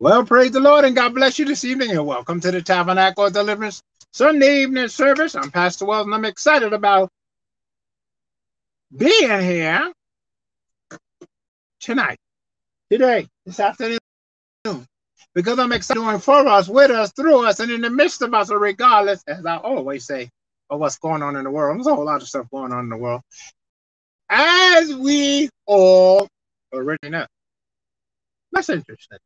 Well, praise the Lord and God bless you this evening and welcome to the Tabernacle of Deliverance Sunday evening service. I'm Pastor Wells and I'm excited about being here tonight, today, this afternoon, because I'm excited doing for us, with us, through us, and in the midst of us, regardless, as I always say, of what's going on in the world. There's a whole lot of stuff going on in the world. As we all already know. That's interesting.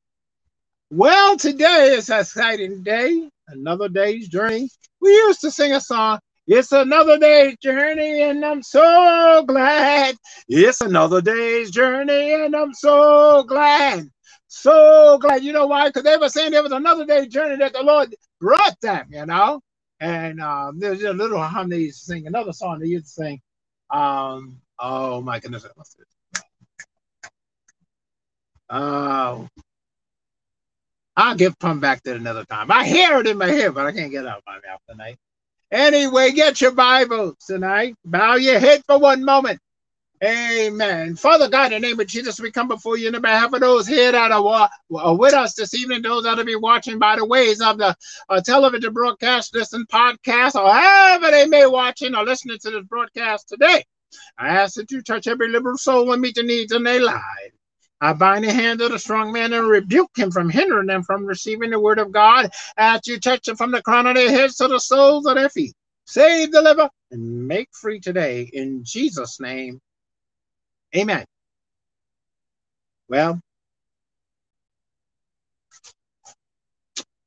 Well, today is an exciting day, another day's journey. We used to sing a song, It's another day's journey, and I'm so glad. It's another day's journey, and I'm so glad. So glad. You know why? Because they were saying there was another day's journey that the Lord brought them, you know? And um, there's a little used to sing, another song they used to sing. Um, oh my goodness. Oh, I'll give pun back to another time. I hear it in my head, but I can't get out of my mouth tonight. Anyway, get your Bibles tonight. Bow your head for one moment. Amen. Father God, in the name of Jesus, we come before you in the behalf of those here that are uh, with us this evening, those that will be watching by the ways of the uh, television broadcast, listen, podcast, or however they may watching or listening to this broadcast today. I ask that you touch every liberal soul and meet the needs in their lives. I bind the hand of the strong man and rebuke him from hindering them from receiving the word of God as you touch them from the crown of their heads to the soles of their feet. Save, deliver, and make free today in Jesus' name. Amen. Well,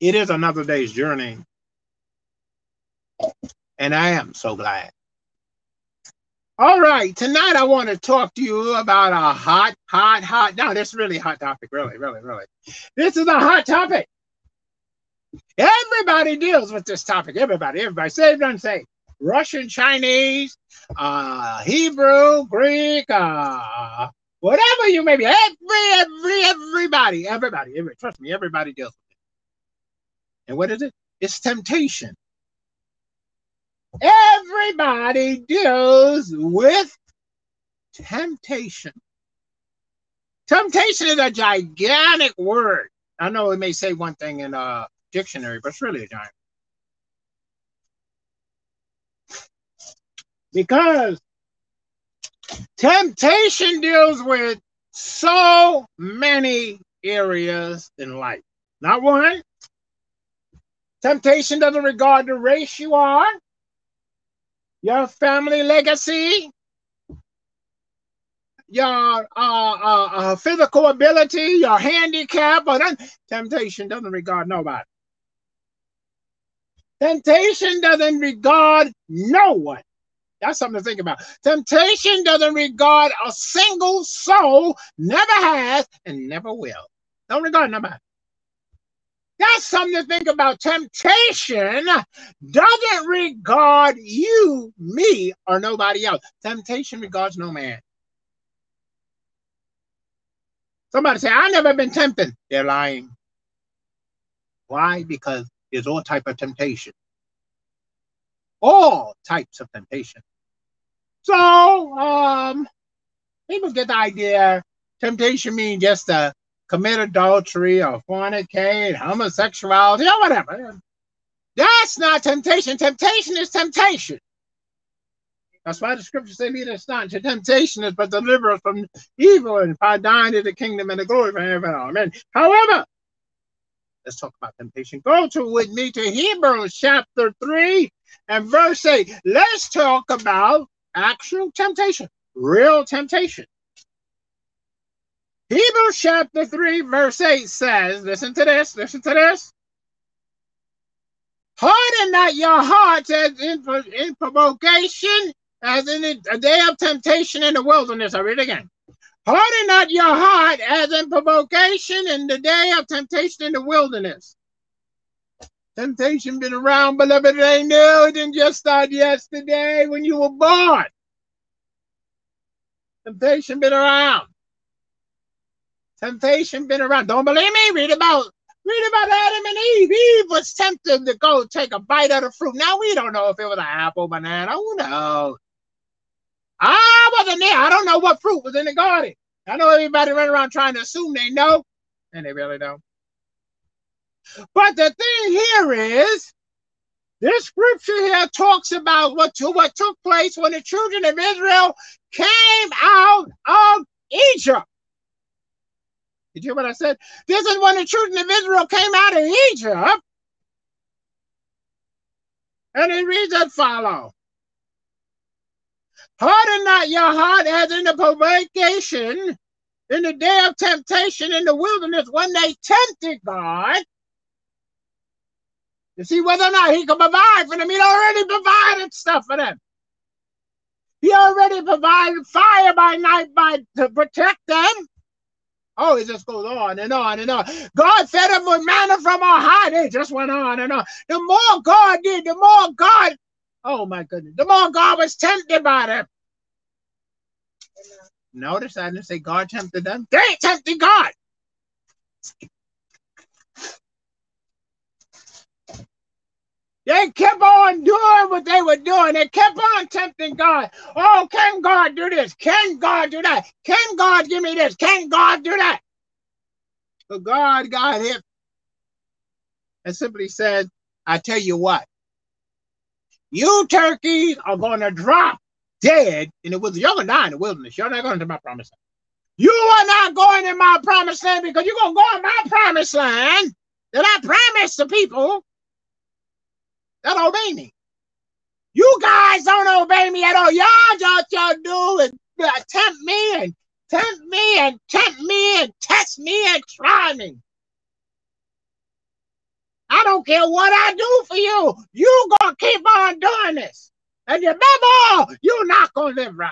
it is another day's journey. And I am so glad. All right, tonight I want to talk to you about a hot, hot, hot. No, this is really hot topic, really, really, really. This is a hot topic. Everybody deals with this topic. Everybody, everybody, saved, unsaved. Russian, Chinese, uh, Hebrew, Greek, uh, whatever you may be. Every, every, everybody, everybody, everybody. Trust me, everybody deals with it. And what is it? It's temptation. Everybody deals with temptation. Temptation is a gigantic word. I know it may say one thing in a dictionary, but it's really a giant. Because temptation deals with so many areas in life. Not one. Temptation doesn't regard the race you are your family legacy, your uh, uh, uh, physical ability, your handicap, or temptation doesn't regard nobody. Temptation doesn't regard no one. That's something to think about. Temptation doesn't regard a single soul, never has, and never will. Don't regard nobody. That's something to think about. Temptation doesn't regard you, me, or nobody else. Temptation regards no man. Somebody say, I've never been tempted. They're lying. Why? Because there's all type of temptation. All types of temptation. So, um, people get the idea. Temptation means just a commit adultery or fornicate, homosexuality, or whatever. That's not temptation. Temptation is temptation. That's why the scripture say, lead us not into temptation, is but deliver us from evil and by dying to the kingdom and the glory of heaven. Amen. However, let's talk about temptation. Go to with me to Hebrews chapter 3 and verse 8. Let's talk about actual temptation, real temptation. Hebrews chapter 3, verse 8 says, listen to this, listen to this. Harden not your hearts as in, in provocation, as in a day of temptation in the wilderness. I read it again. Harden not your heart as in provocation in the day of temptation in the wilderness. Temptation been around, beloved, it ain't new. It didn't just start yesterday when you were born. Temptation been around. Temptation been around. Don't believe me? Read about read about Adam and Eve. Eve was tempted to go take a bite of the fruit. Now we don't know if it was an apple, banana. Who knows? I wasn't there. I don't know what fruit was in the garden. I know everybody running around trying to assume they know, and they really don't. But the thing here is, this scripture here talks about what, what took place when the children of Israel came out of Egypt. Did you hear what I said? This is when the children of Israel came out of Egypt. And it reads as follow. Harden not your heart as in the provocation in the day of temptation in the wilderness when they tempted God to see whether or not he could provide for them. He already provided stuff for them. He already provided fire by night by to protect them. Oh, it just goes on and on and on. God fed them with manna from on high. It just went on and on. The more God did, the more God, oh my goodness, the more God was tempted by them. Notice I didn't say God tempted them. They tempted God. They kept on doing what they were doing. They kept on tempting God. Oh, can God do this? Can God do that? Can God give me this? Can God do that? But God got him and simply said, I tell you what, you turkeys are going to drop dead in the wilderness. You're going to die in the wilderness. You're not going to my promised land. You are not going in my promised land because you're going to go in my promised land that I promised the people that obey me. You guys don't obey me at all. Y'all just y'all do and uh, tempt me and tempt me and tempt me and test me and try me. I don't care what I do for you. You gonna keep on doing this. And remember, you're not gonna live right.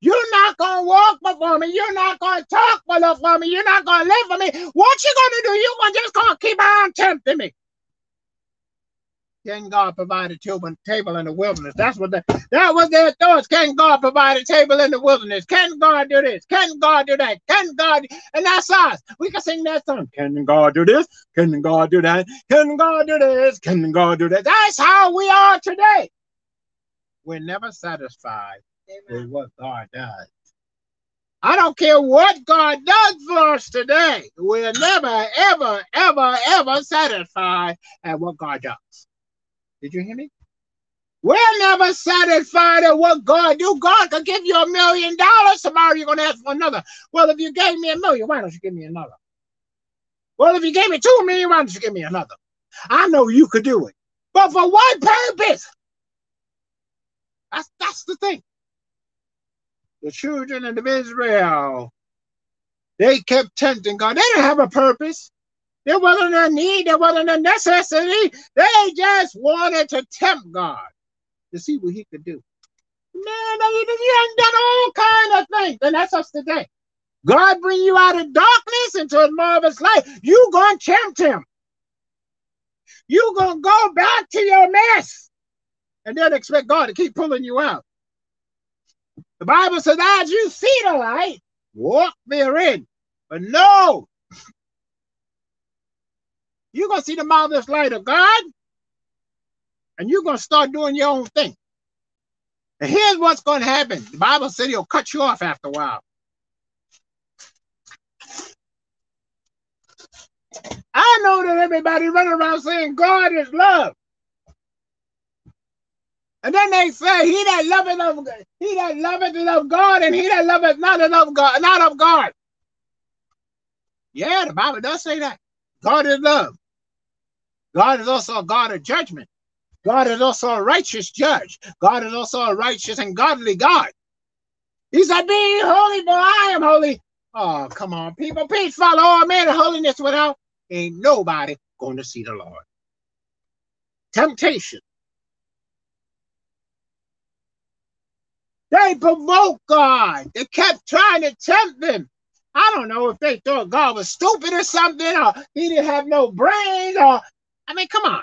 You're not gonna walk before me. You're not gonna talk before me. You're not gonna live for me. What you gonna do? You gonna just gonna keep on tempting me. Can God provide a table in the wilderness? That's what the, that was their thoughts. Can God provide a table in the wilderness? Can God do this? Can God do that? Can God? And that's us. We can sing that song. Can God do this? Can God do that? Can God do this? Can God do that? That's how we are today. We're never satisfied Amen. with what God does. I don't care what God does for us today. We're never, ever, ever, ever satisfied at what God does. Did you hear me? We're never satisfied at what God do. God could give you a million dollars. Tomorrow you're going to ask for another. Well, if you gave me a million, why don't you give me another? Well, if you gave me two million, why don't you give me another? I know you could do it. But for what purpose? That's, that's the thing. The children of Israel, they kept tempting God. They didn't have a purpose. There wasn't a need, there wasn't a necessity. They just wanted to tempt God to see what he could do. Man, he done all kind of things. And that's us today. God bring you out of darkness into a marvelous light. You gonna tempt him. You gonna go back to your mess. And then expect God to keep pulling you out. The Bible says, as you see the light, walk therein. But no, you're going to see the marvelous light of God, and you're going to start doing your own thing. And here's what's going to happen. The Bible said he'll cut you off after a while. I know that everybody running around saying God is love. And then they say, He that loveth of he that loveth is of God, and he that loveth not is of God, not of God. Yeah, the Bible does say that. God is love. God is also a God of judgment. God is also a righteous judge. God is also a righteous and godly God. He said, Be holy, for I am holy. Oh, come on, people. Please follow all man of holiness without ain't nobody going to see the Lord. Temptation. They provoked God. They kept trying to tempt him. I don't know if they thought God was stupid or something, or he didn't have no brains, or I mean, come on.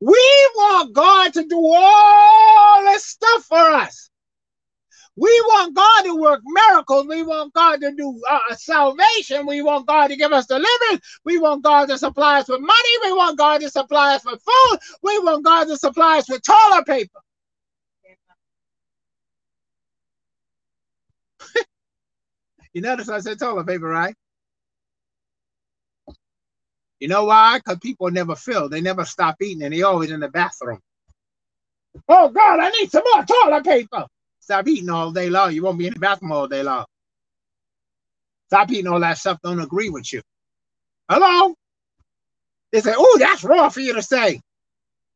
We want God to do all this stuff for us. We want God to work miracles. We want God to do uh, salvation. We want God to give us deliverance. We want God to supply us with money. We want God to supply us with food. We want God to supply us with toilet paper. you notice I said toilet paper, right? You know why? Because people never fill. They never stop eating and they always in the bathroom. Oh God, I need some more toilet paper. Stop eating all day long. You won't be in the bathroom all day long. Stop eating all that stuff. Don't agree with you. Hello? They say, oh, that's wrong for you to say.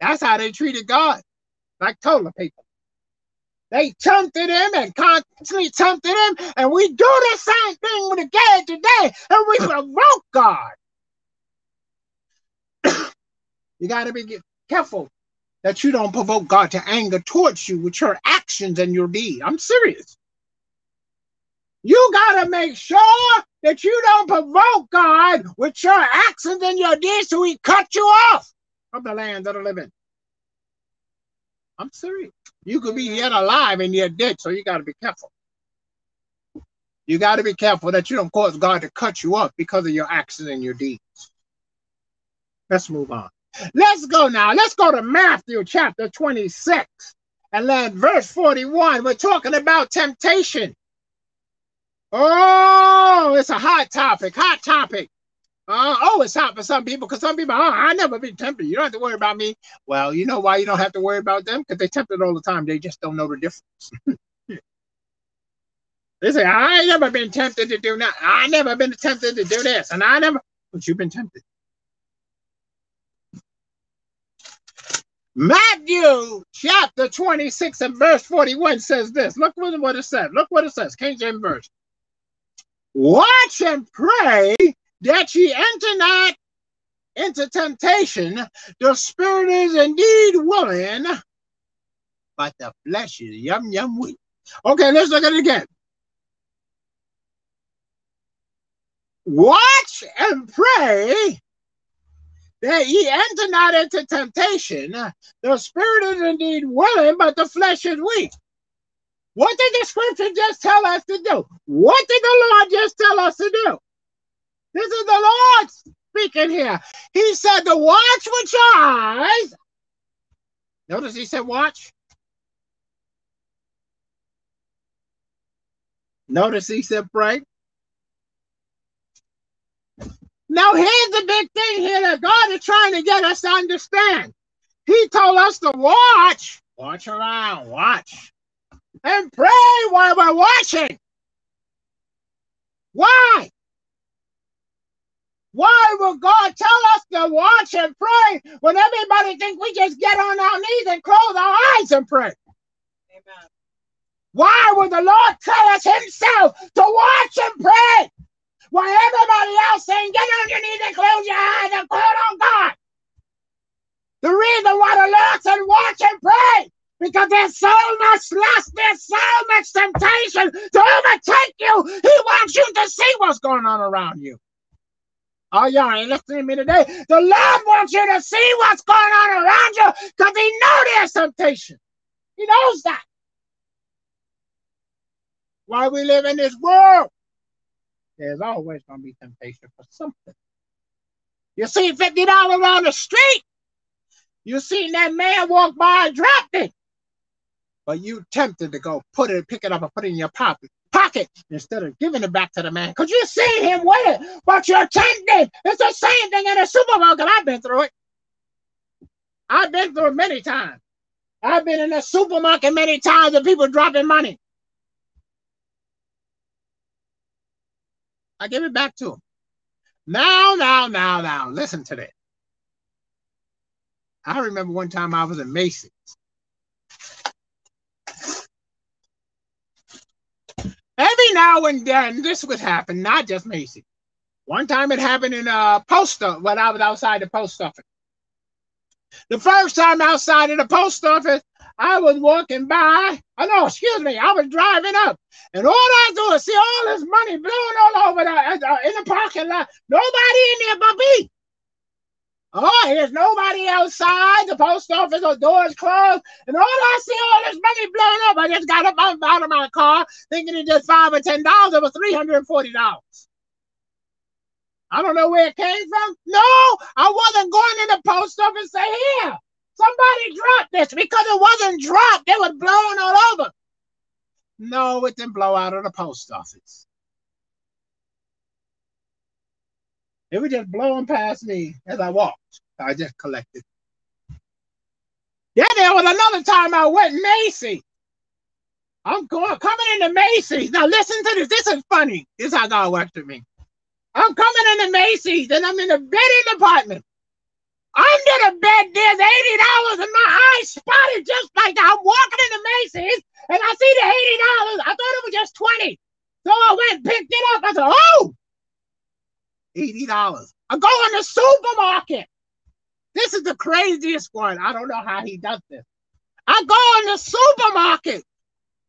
That's how they treated God, like toilet paper. They tempted him and constantly tempted him, and we do the same thing with the gay today, and we provoke God. You got to be careful that you don't provoke God to anger towards you with your actions and your deed. I'm serious. You got to make sure that you don't provoke God with your actions and your deeds so he cut you off from the land of the living. I'm serious. You could be yet alive and yet dead, so you got to be careful. You got to be careful that you don't cause God to cut you off because of your actions and your deeds. Let's move on. Let's go now. Let's go to Matthew chapter 26 and then verse 41. We're talking about temptation. Oh, it's a hot topic, hot topic. Uh, oh, it's hot for some people because some people, oh, I never been tempted. You don't have to worry about me. Well, you know why you don't have to worry about them? Because they tempted all the time. They just don't know the difference. they say, I never been tempted to do that. I never been tempted to do this. And I never, but you've been tempted. Matthew chapter 26 and verse 41 says this. Look what it says. Look what it says. King James Version. Watch and pray that ye enter not into temptation. The spirit is indeed willing, but the flesh is yum yum weak. Okay, let's look at it again. Watch and pray that ye enter not into temptation. The spirit is indeed willing, but the flesh is weak. What did the scripture just tell us to do? What did the Lord just tell us to do? This is the Lord speaking here. He said to watch with your eyes. Notice he said watch. Notice he said pray. Now here's the big thing here that God is trying to get us to understand. He told us to watch, watch around, watch and pray while we're watching. Why? Why will God tell us to watch and pray when everybody think we just get on our knees and close our eyes and pray? Amen. Why would the Lord tell us himself to watch and pray while everybody else saying, get on your knees and close your eyes and call on God? The reason why the Lord said watch and pray because there's so much lust, there's so much temptation to overtake you. He wants you to see what's going on around you. Oh, y'all ain't listening to me today. The Lord wants you to see what's going on around you because He knows there's temptation. He knows that. Why we live in this world, there's always going to be temptation for something. You see $50 on the street, you seen that man walk by and dropped it but you tempted to go put it, pick it up and put it in your pocket pocket instead of giving it back to the man because you see him with it, but you're tempted. It's the same thing in a supermarket. I've been through it. I've been through it many times. I've been in a supermarket many times and people dropping money. I give it back to him. Now, now, now, now, listen to that. I remember one time I was in Macy's Every now and then, this would happen, not just Macy. One time it happened in a post office when I was outside the post office. The first time outside of the post office, I was walking by. Oh no, excuse me, I was driving up, and all I do is see all this money blowing all over the, uh, in the parking lot. Nobody in there but me. Oh, there's nobody outside. The post office the doors closed. And all I see all this money blowing up. I just got up out of my car thinking it just five or ten dollars. It was three hundred and forty dollars. I don't know where it came from. No, I wasn't going in the post office say, here, somebody dropped this because it wasn't dropped. It was blown all over. No, it didn't blow out of the post office. It was just blowing past me as I walked. I just collected. Then there was another time I went Macy. I'm going coming into Macy's. Now listen to this. This is funny. This is how God works with me. I'm coming into Macy's and I'm in the bedding department. Under the bed, there's eighty dollars, and my eyes spotted just like that. I'm walking into Macy's and I see the eighty dollars. I thought it was just twenty, so I went picked it up. I said, "Oh, eighty dollars." I go in the supermarket. This is the craziest one. I don't know how he does this. I go in the supermarket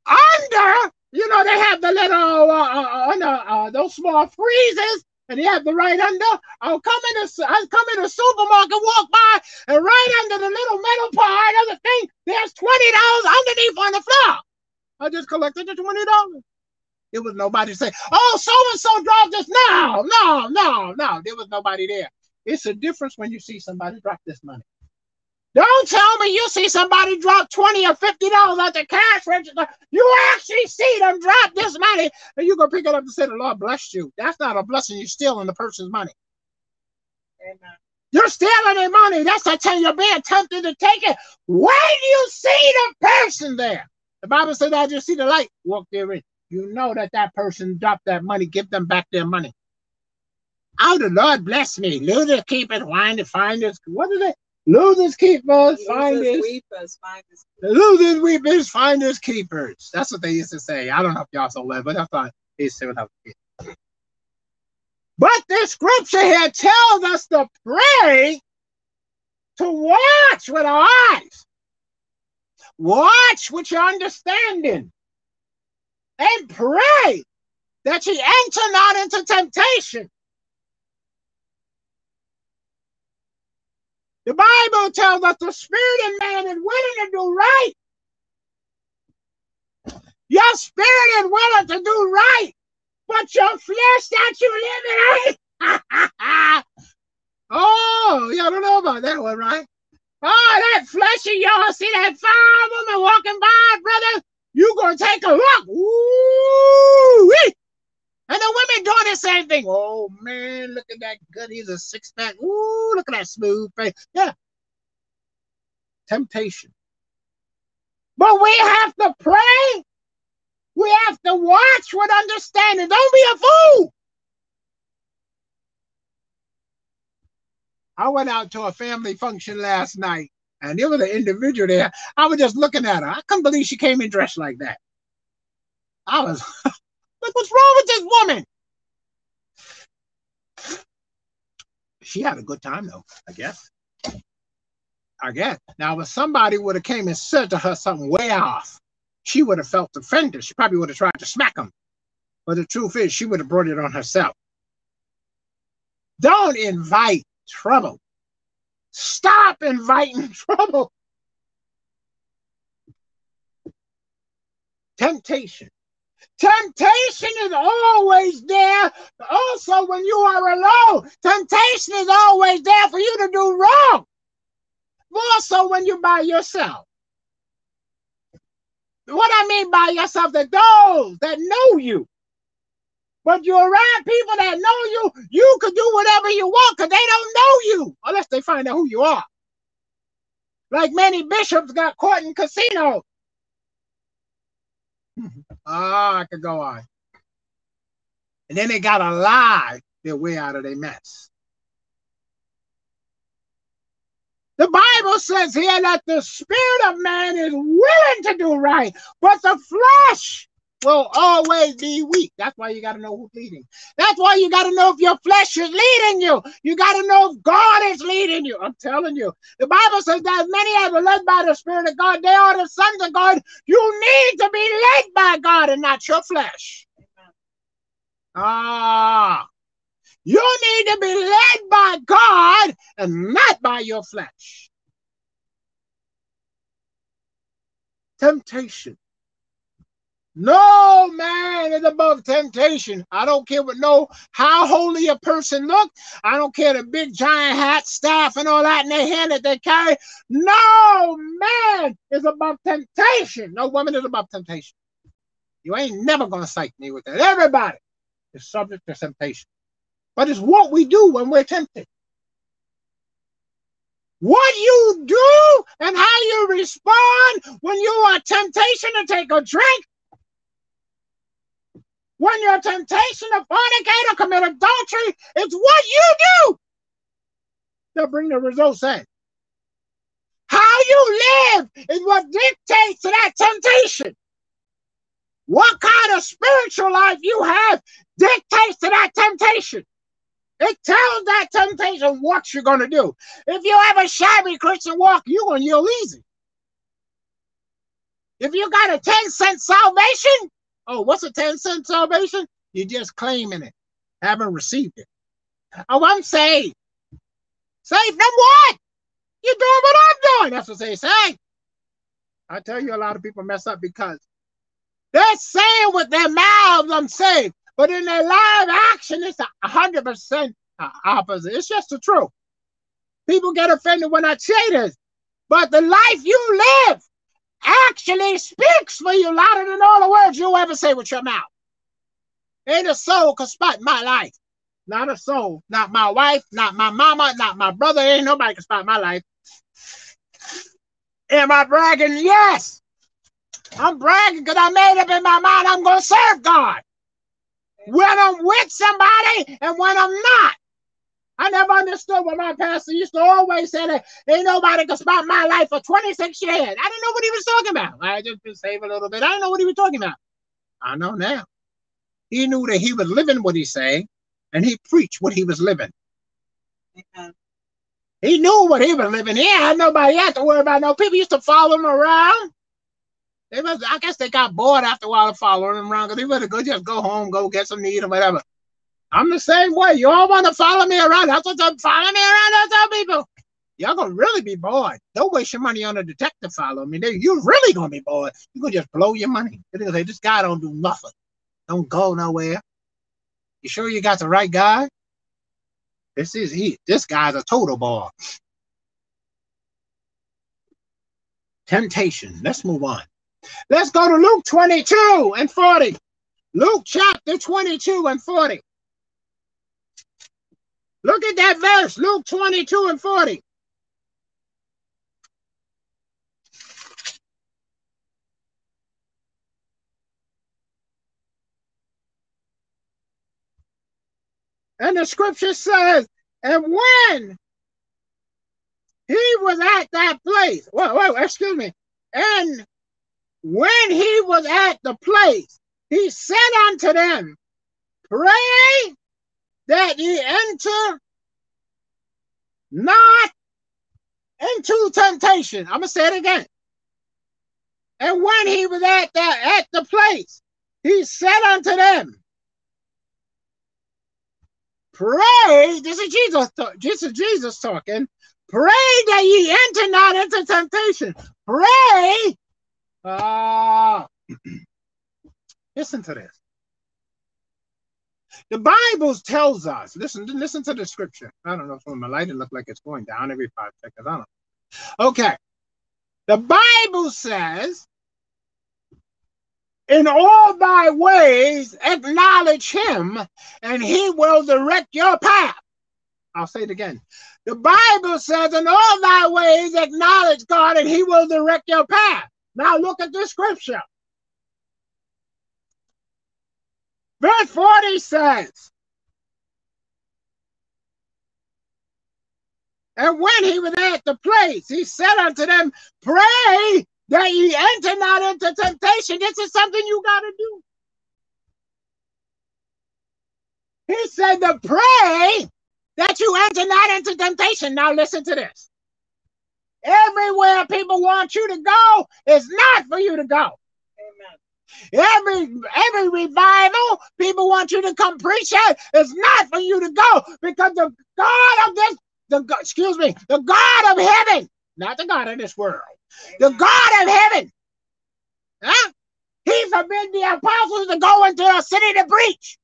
under, you know, they have the little uh, uh, uh, uh those small freezers and he had the right under. I'll come in the I come in the supermarket, walk by, and right under the little metal part of the thing, there's twenty dollars underneath on the floor. I just collected the twenty dollars. It was nobody say, "Oh, so and so dropped this." No, no, no, no. There was nobody there. It's a difference when you see somebody drop this money. Don't tell me you see somebody drop 20 or 50 dollars at the cash register. You actually see them drop this money and you go pick it up and say, The Lord bless you. That's not a blessing. You're stealing the person's money. Amen. You're stealing their money. That's a tell you're being tempted to take it. When do you see the person there, the Bible said, I just see the light, walk therein. You know that that person dropped that money, give them back their money. Oh, the Lord bless me. Luther keep it, wind to find us. What is it? Losers keepers, finders. Weepers, finders. Losers weepers, finders keepers. That's what they used to say. I don't know if y'all so live, but I thought they said what I was But the scripture here tells us to pray, to watch with our eyes, watch with your understanding, and pray that you enter not into temptation. The Bible tells us the spirit in man is willing to do right. Your spirit is willing to do right, but your flesh that you live in oh, y'all don't know about that one, right? Oh, that flesh of y'all see that fire woman walking by, brother? You gonna take a look. Ooh, and the women doing the same thing. Oh man, look at that good. He's a six pack. Ooh, look at that smooth face. Yeah. Temptation. But we have to pray. We have to watch with understanding. Don't be a fool. I went out to a family function last night and there was an individual there. I was just looking at her. I couldn't believe she came in dressed like that. I was Like, what's wrong with this woman? She had a good time though, I guess. I guess. Now, if somebody would have came and said to her something way off, she would have felt offended. She probably would have tried to smack him. But the truth is, she would have brought it on herself. Don't invite trouble. Stop inviting trouble. Temptation Temptation is always there. Also, when you are alone, temptation is always there for you to do wrong. More so when you're by yourself. What I mean by yourself, that those that know you, but you're around people that know you, you could do whatever you want because they don't know you unless they find out who you are. Like many bishops got caught in casinos Ah, I could go on. And then they got to lie their way out of their mess. The Bible says here that the spirit of man is willing to do right, but the flesh will always be weak. That's why you got to know who's leading. That's why you got to know if your flesh is leading you. You got to know if God is leading you. I'm telling you. The Bible says that many are led by the Spirit of God. They are the sons of God. You need to be led by God and not your flesh. Ah. You need to be led by God and not by your flesh. Temptation no man is above temptation. I don't care what no how holy a person look. I don't care the big giant hat, staff, and all that in their hand that they carry. No man is above temptation. No woman is above temptation. You ain't never gonna sight me with that. Everybody is subject to temptation. but it's what we do when we're tempted. What you do and how you respond when you are temptation to take a drink, when you're temptation to fornicate or commit adultery, it's what you do that bring the results in. How you live is what dictates to that temptation. What kind of spiritual life you have dictates to that temptation. It tells that temptation what you're going to do. If you have a shabby Christian walk, you're going to yield easy. If you got a 10 cent salvation, oh, what's a 10 cent salvation? You're just claiming it, haven't received it. Oh, I'm saved. Saved from what? You're doing what I'm doing. That's what they say. I tell you, a lot of people mess up because they're saying with their mouths, I'm saved. But in their live action, it's a hundred percent opposite. It's just the truth. People get offended when I say this, but the life you live actually speaks for you louder than all the words you ever say with your mouth. Ain't a soul can spot my life. Not a soul. Not my wife, not my mama, not my brother. Ain't nobody can spot my life. Am I bragging? Yes. I'm bragging because I made up in my mind I'm going to serve God when I'm with somebody and when I'm not. I never understood what my pastor used to always say that ain't nobody can spot my life for 26 years. I didn't know what he was talking about. I just been saved a little bit. I didn't know what he was talking about. I know now. He knew that he was living what he saying, and he preached what he was living. He knew what he was living. He had nobody had to worry about. No people used to follow him around. They must, I guess they got bored after a while of following him around because they better go just go home, go get some meat or whatever. I'm the same way. You all want to follow me around. That's what I'm follow me around. That's how people. Y'all gonna really be bored. Don't waste your money on a detective follow me. You're really gonna be bored. You gonna just blow your money. You're gonna say this guy don't do nothing. Don't go nowhere. You sure you got the right guy? This is he. This guy's a total ball. Temptation. Let's move on. Let's go to Luke 22 and 40. Luke chapter 22 and 40. Look at that verse, Luke 22 and 40. And the scripture says, and when he was at that place, well, well excuse me, and when he was at the place, he said unto them, Pray that ye enter not into temptation. I'm gonna say it again. And when he was at the at the place, he said unto them, Pray. This is Jesus. This is Jesus talking. Pray that ye enter not into temptation. Pray uh, listen to this. The Bible tells us, listen, listen to the scripture. I don't know if my light it look like it's going down every five seconds. I don't know. Okay. The Bible says, in all thy ways acknowledge him, and he will direct your path. I'll say it again. The Bible says, in all thy ways acknowledge God, and he will direct your path. Now look at the scripture. Verse 40 says, And when he was at the place, he said unto them, Pray that ye enter not into temptation. This is something you got to do. He said to pray that you enter not into temptation. Now listen to this. Everywhere people want you to go is not for you to go. Every every revival, people want you to come preach at, is not for you to go because the God of this, the excuse me, the God of heaven, not the God of this world, the God of heaven, huh? He forbid the apostles to go into a city to preach.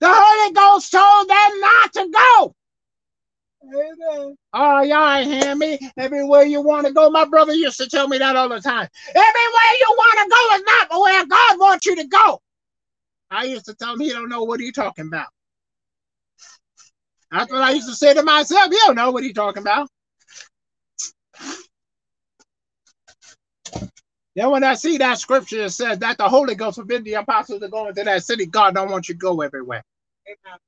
The Holy Ghost told them not to go. Oh, y'all ain't hear me. Everywhere you want to go, my brother used to tell me that all the time. Everywhere you want to go is not where God wants you to go. I used to tell him he don't know what he talking about. That's what I used to say to myself. You don't know what he's talking about. Then when I see that scripture that says that the Holy Ghost forbid the apostles to go into that city, God don't want you to go everywhere. Amen.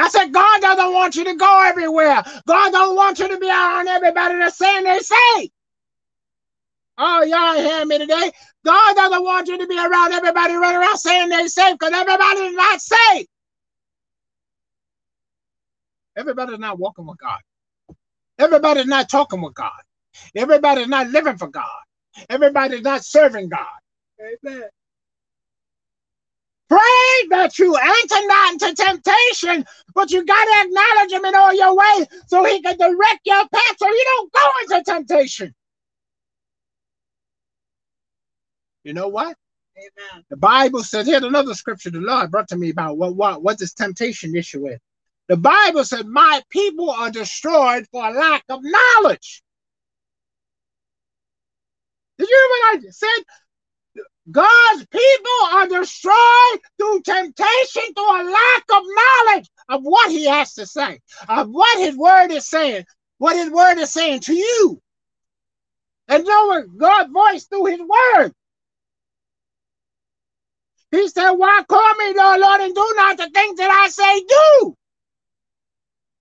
I said, God doesn't want you to go everywhere. God don't want you to be around everybody that's saying they say. Oh, y'all hearing me today. God doesn't want you to be around everybody running around saying they safe because everybody's not safe. Everybody's not walking with God. Everybody's not talking with God. Everybody's not living for God. Everybody's not serving God. Amen. Pray that you enter not into temptation, but you got to acknowledge him in all your ways so he can direct your path so you don't go into temptation. You know what? Amen. The Bible says, here's another scripture the Lord brought to me about what, what, what this temptation issue is. The Bible said, My people are destroyed for lack of knowledge. Did you hear what I said? God's people are destroyed through temptation, through a lack of knowledge of what He has to say, of what His word is saying, what His word is saying to you. And knowing God's voice through His word. He said, Why call me, Lord, Lord, and do not the things that I say do?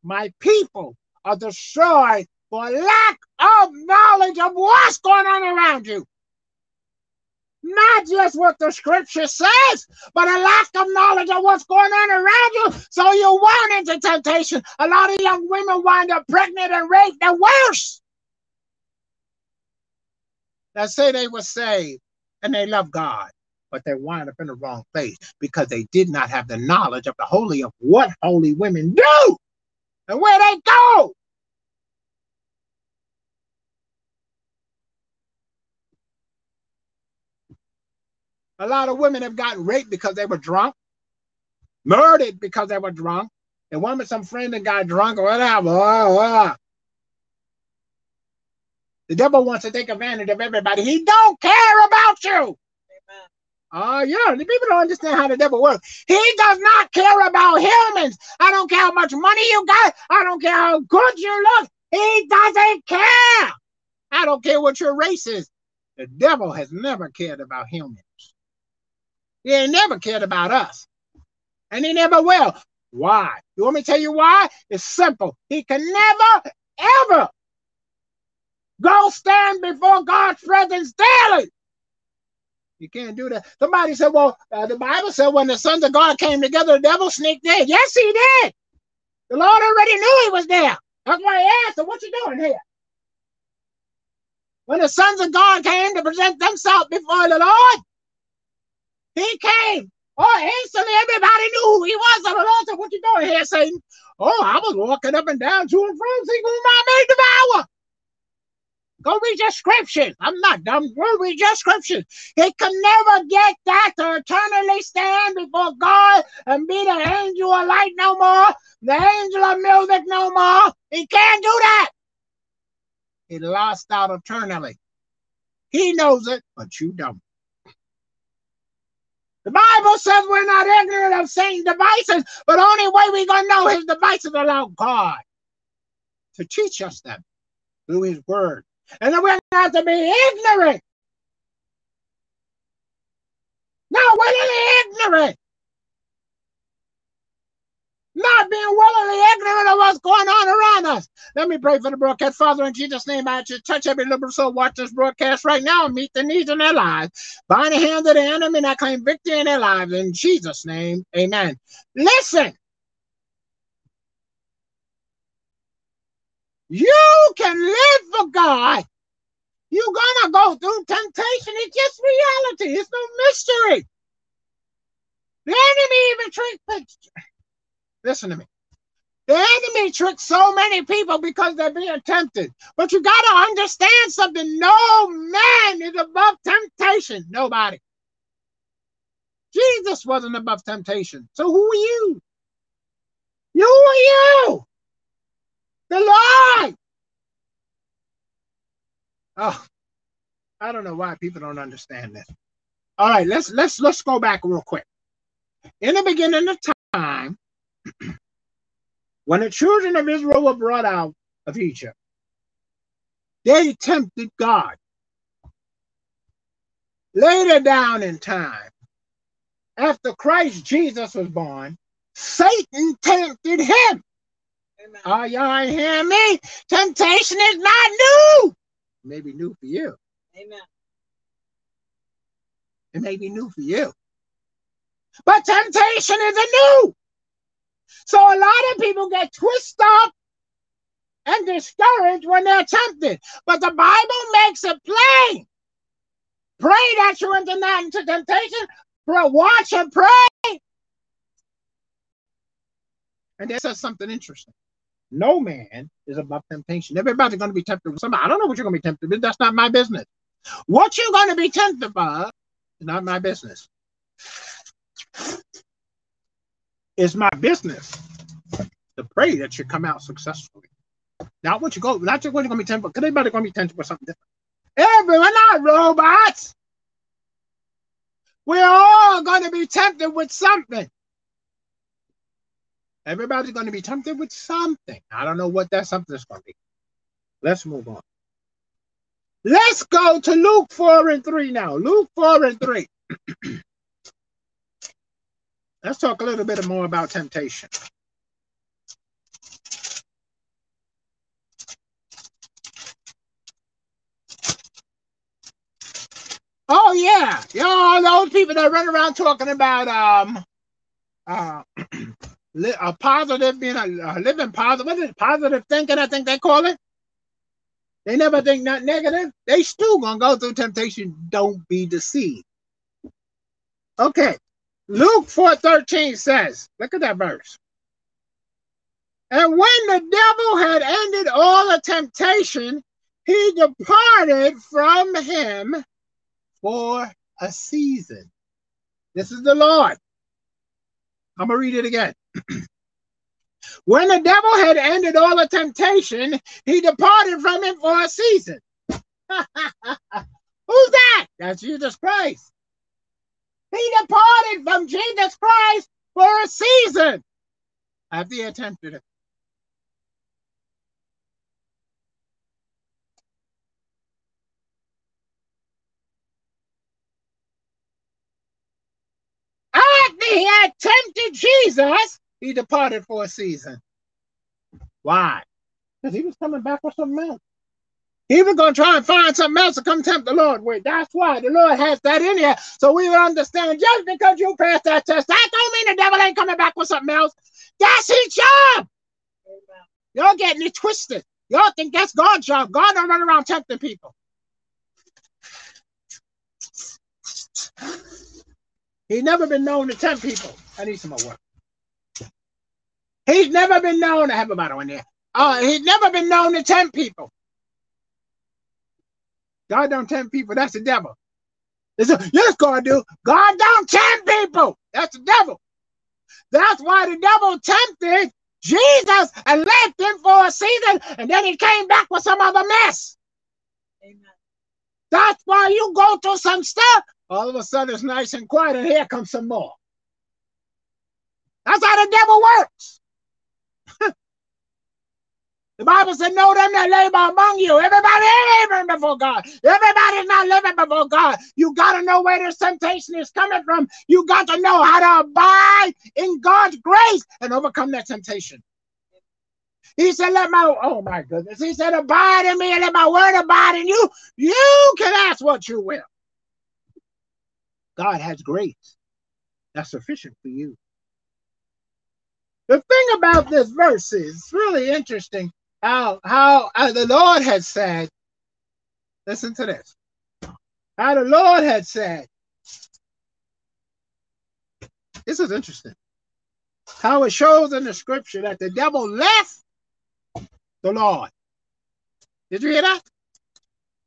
My people are destroyed for lack of knowledge of what's going on around you. Not just what the scripture says, but a lack of knowledge of what's going on around you. So you run into temptation. A lot of young women wind up pregnant and raped and worse. That say they were saved and they love God, but they wind up in the wrong place because they did not have the knowledge of the holy of what holy women do and where they go. A lot of women have gotten raped because they were drunk, murdered because they were drunk. And one with some friend that got drunk or whatever. Oh, oh. The devil wants to take advantage of everybody. He don't care about you. Oh, uh, yeah, the people don't understand how the devil works. He does not care about humans. I don't care how much money you got. I don't care how good you look. He doesn't care. I don't care what your race is. The devil has never cared about humans. He ain't never cared about us. And he never will. Why? You want me to tell you why? It's simple. He can never, ever go stand before God's presence daily. You can't do that. Somebody said, well, uh, the Bible said when the sons of God came together, the devil sneaked in. Yes, he did. The Lord already knew he was there. That's why he asked him, what you doing here? When the sons of God came to present themselves before the Lord, he came. Oh, instantly everybody knew who he was. So the said, What you doing here, Satan? Oh, I was walking up and down to and from, seeing whom I may devour. Go read your scriptures. I'm not dumb. Go read your scriptures. He can never get that to eternally stand before God and be the angel of light no more, the angel of music no more. He can't do that. He lost out eternally. He knows it, but you don't. The Bible says we're not ignorant of Satan's devices, but only way we're going to know his devices allow God to teach us them through his word. And then we're not to be ignorant. No, we're ignorant not being willingly ignorant of what's going on around us. Let me pray for the broadcast. Father, in Jesus' name, I just touch every liberal soul watch this broadcast right now and meet the needs in their lives. Bind the hands of the enemy and I claim victory in their lives. In Jesus' name, amen. Listen. You can live for God. You're gonna go through temptation. It's just reality. It's no mystery. The enemy even tricked Listen to me. The enemy tricks so many people because they're being tempted. But you got to understand something. No man is above temptation. Nobody. Jesus wasn't above temptation. So who are you? You are you. The Lord. Oh, I don't know why people don't understand this. All right, let's let's let's go back real quick. In the beginning of time, When the children of Israel were brought out of Egypt, they tempted God. Later down in time, after Christ Jesus was born, Satan tempted him. Amen. Are y'all hearing me? Temptation is not new. Maybe new for you. Amen. It may be new for you. But temptation is a new. So a lot of people get twisted up and discouraged when they're tempted. But the Bible makes it plain. Pray that you enter not into temptation. Pray, watch and pray. And that says something interesting. No man is above temptation. Everybody's going to be tempted with something. I don't know what you're going to be tempted with. That's not my business. What you're going to be tempted by is not my business. It's my business to pray that you come out successfully. Not what you go, not just what you're to be tempted, because everybody's to be tempted with something different. Everyone, not robots. We're all to be tempted with something. Everybody's to be tempted with something. I don't know what that something is to be. Let's move on. Let's go to Luke 4 and 3 now. Luke 4 and 3. Let's talk a little bit more about temptation. Oh yeah, y'all those people that run around talking about um uh a positive being a, a living positive. What is it? Positive thinking? I think they call it. They never think not negative. They still gonna go through temptation. Don't be deceived. Okay, Luke four thirteen says, look at that verse. And when the devil had ended all the temptation, he departed from him for a season. This is the Lord. I'm going to read it again. when the devil had ended all the temptation, he departed from him for a season. Who's that? That's Jesus Christ. He departed from Jesus Christ for a season after he attempted it. he had tempted Jesus, he departed for a season. Why? Because he was coming back for something else. He was going to try and find something else to come tempt the Lord with. That's why the Lord has that in here. So we understand just because you passed that test, that don't mean the devil ain't coming back with something else. That's his job. Y'all getting it twisted. Y'all think that's God's job. God don't run around tempting people. He's never been known to tempt people. I need some more work. He's never been known to have a bottle in there. Uh, he's never been known to tempt people. God don't tempt people. That's the devil. It's a, yes, God do. God don't tempt people. That's the devil. That's why the devil tempted Jesus and left him for a season, and then he came back with some other mess. Amen. That's why you go through some stuff all of a sudden it's nice and quiet, and here comes some more. That's how the devil works. the Bible said, Know, them that labor among you. Everybody ain't living before God. Everybody's not living before God. You got to know where this temptation is coming from. You got to know how to abide in God's grace and overcome that temptation. He said, Let my, oh my goodness. He said, Abide in me and let my word abide in you. You can ask what you will. God has grace. That's sufficient for you. The thing about this verse is really interesting how how uh, the Lord had said, listen to this. How the Lord had said, this is interesting. How it shows in the scripture that the devil left the Lord. Did you hear that?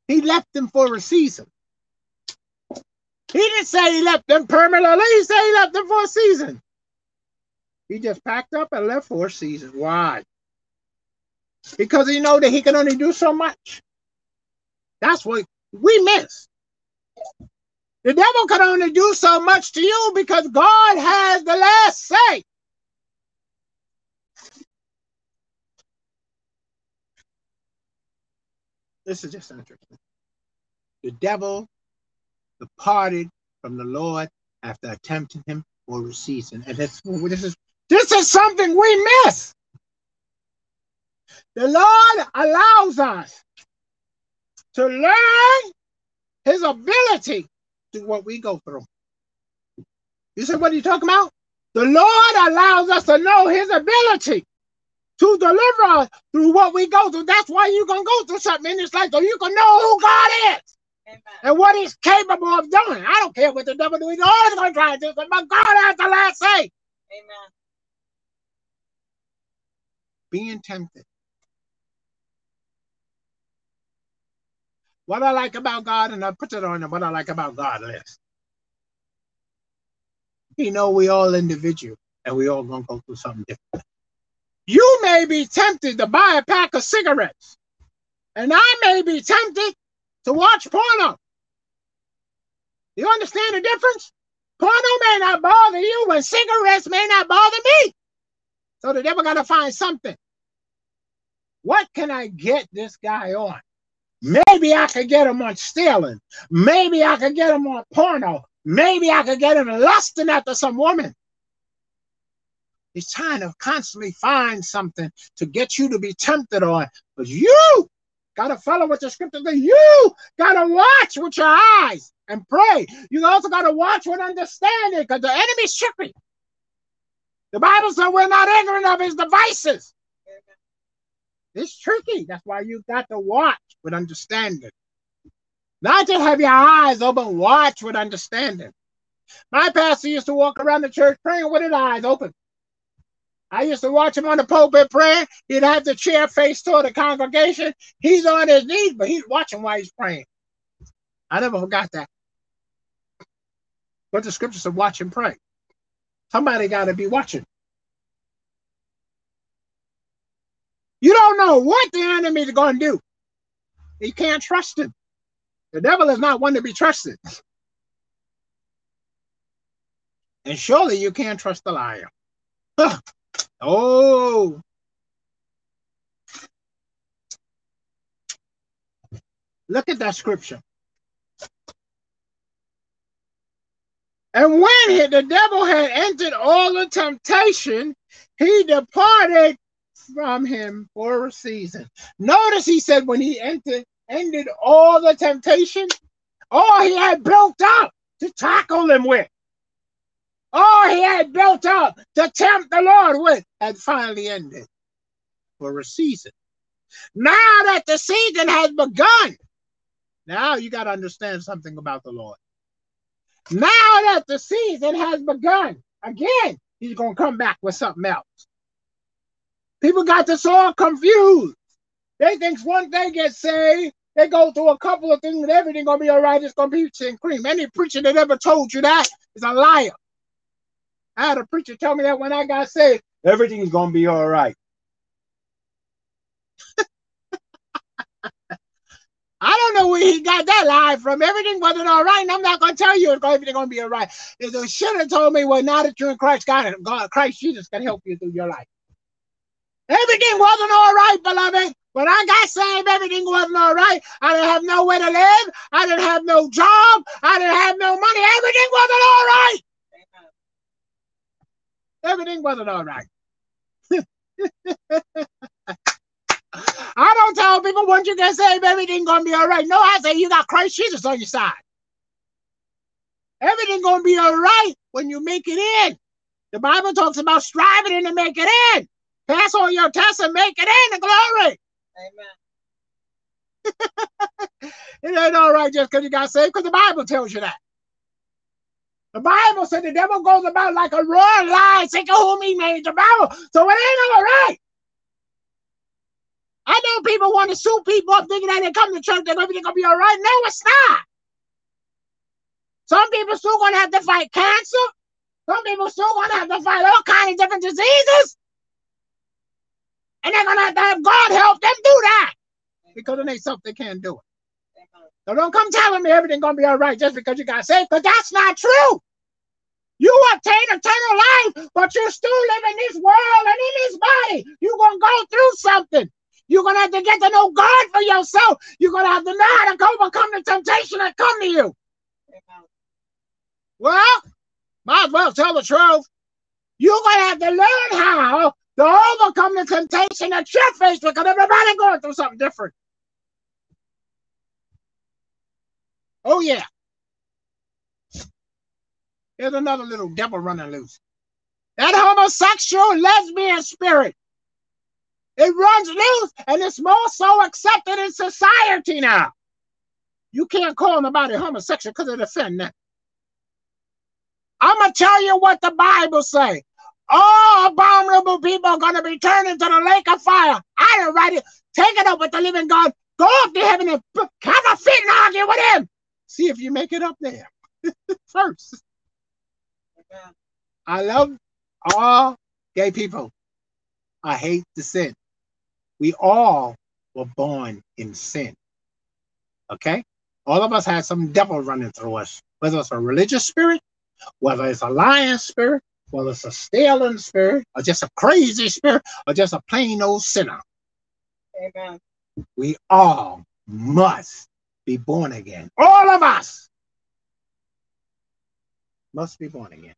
He left him for a season. He didn't say he left them permanently. He said he left them for a season. He just packed up and left for a season. Why? because he know that he can only do so much. That's what we miss. The devil can only do so much to you because God has the last say. This is just interesting. The devil departed from the Lord after tempting him for a season. And this, this is this is something we miss. The Lord allows us to learn his ability to what we go through. You said, what are you talking about? The Lord allows us to know his ability to deliver us through what we go through. That's why you're going to go through something in this life so you can know who God is Amen. and what he's capable of doing. I don't care what the devil doing. He's always going to try to do something, but God has the last say. Amen. Being tempted. What I like about God, and I put it on the what I like about God list. You know, we all individual and we all gonna go through something different. You may be tempted to buy a pack of cigarettes, and I may be tempted to watch porno. You understand the difference? Porno may not bother you, and cigarettes may not bother me. So the devil got to find something. What can I get this guy on? Maybe I could get him on stealing. Maybe I could get him on porno. Maybe I could get him lusting after some woman. He's trying to constantly find something to get you to be tempted on. But you got to follow what the scripture says. You got to watch with your eyes and pray. You also got to watch with understanding because the enemy's tripping. The Bible says we're not ignorant of his devices. It's tricky. That's why you got to watch with understanding. Not to have your eyes open, watch with understanding. My pastor used to walk around the church praying with his eyes open. I used to watch him on the pulpit praying. He'd have the chair face toward the congregation. He's on his knees, but he's watching while he's praying. I never forgot that. But the scriptures said, watch and pray. Somebody got to be watching. You don't know what the enemy is going to do. You can't trust him. The devil is not one to be trusted. And surely you can't trust the liar. oh. Look at that scripture. And when he, the devil had entered all the temptation, he departed from him for a season. Notice he said when he entered, ended all the temptation, all he had built up to tackle him with, all he had built up to tempt the Lord with, had finally ended for a season. Now that the season has begun, now you got to understand something about the Lord. Now that the season has begun, again, he's going to come back with something else. People got this all confused. They think once they get saved, they go through a couple of things and everything gonna be all right. It's gonna be and cream. Any preacher that ever told you that is a liar. I had a preacher tell me that when I got saved, everything's gonna be all right. I don't know where he got that lie from. Everything wasn't all right, and I'm not gonna tell you if everything's gonna be all right. If they should have told me, well, now that you're in Christ, God, God, Christ Jesus can help you through your life. Everything wasn't all right, beloved. When I got saved, everything wasn't all right. I didn't have nowhere to live. I didn't have no job. I didn't have no money. Everything wasn't all right. Everything wasn't all right. I don't tell people once you get saved, everything gonna be all right. No, I say you got Christ Jesus on your side. Everything gonna be all right when you make it in. The Bible talks about striving to make it in. Pass on your test and make it in the glory. Amen. it ain't all right just because you got saved, because the Bible tells you that. The Bible said the devil goes about like a roaring lion, seeking whom he may devour. So it ain't all right. I know people want to sue people up thinking that they come to church, they're gonna be all right. No, it's not. Some people still gonna have to fight cancer. Some people still gonna have to fight all kinds of different diseases. And they're gonna have to have God help them do that because it ain't something they can't do it. So don't come telling me everything's gonna be all right just because you got saved, because that's not true. You obtain eternal life, but you're still living in this world and in this body. You're gonna go through something. You're gonna have to get to know God for yourself. You're gonna have to know how to overcome the temptation that come to you. Well, might as well tell the truth. You're gonna have to learn how to overcome the temptation that you're faced with because everybody going through something different. Oh yeah. Here's another little devil running loose. That homosexual lesbian spirit. It runs loose and it's more so accepted in society now. You can't call nobody homosexual because it offends them. I'm gonna tell you what the Bible say. All abominable people are gonna be turned into the lake of fire. I didn't write it. Take it up with the living God. Go up to heaven and have a fit and argue with him. See if you make it up there first. I love all gay people. I hate the sin. We all were born in sin. Okay? All of us had some devil running through us, whether it's a religious spirit, whether it's a lying spirit, whether it's a stealing spirit, or just a crazy spirit, or just a plain old sinner. Amen. We all must be born again. All of us must be born again.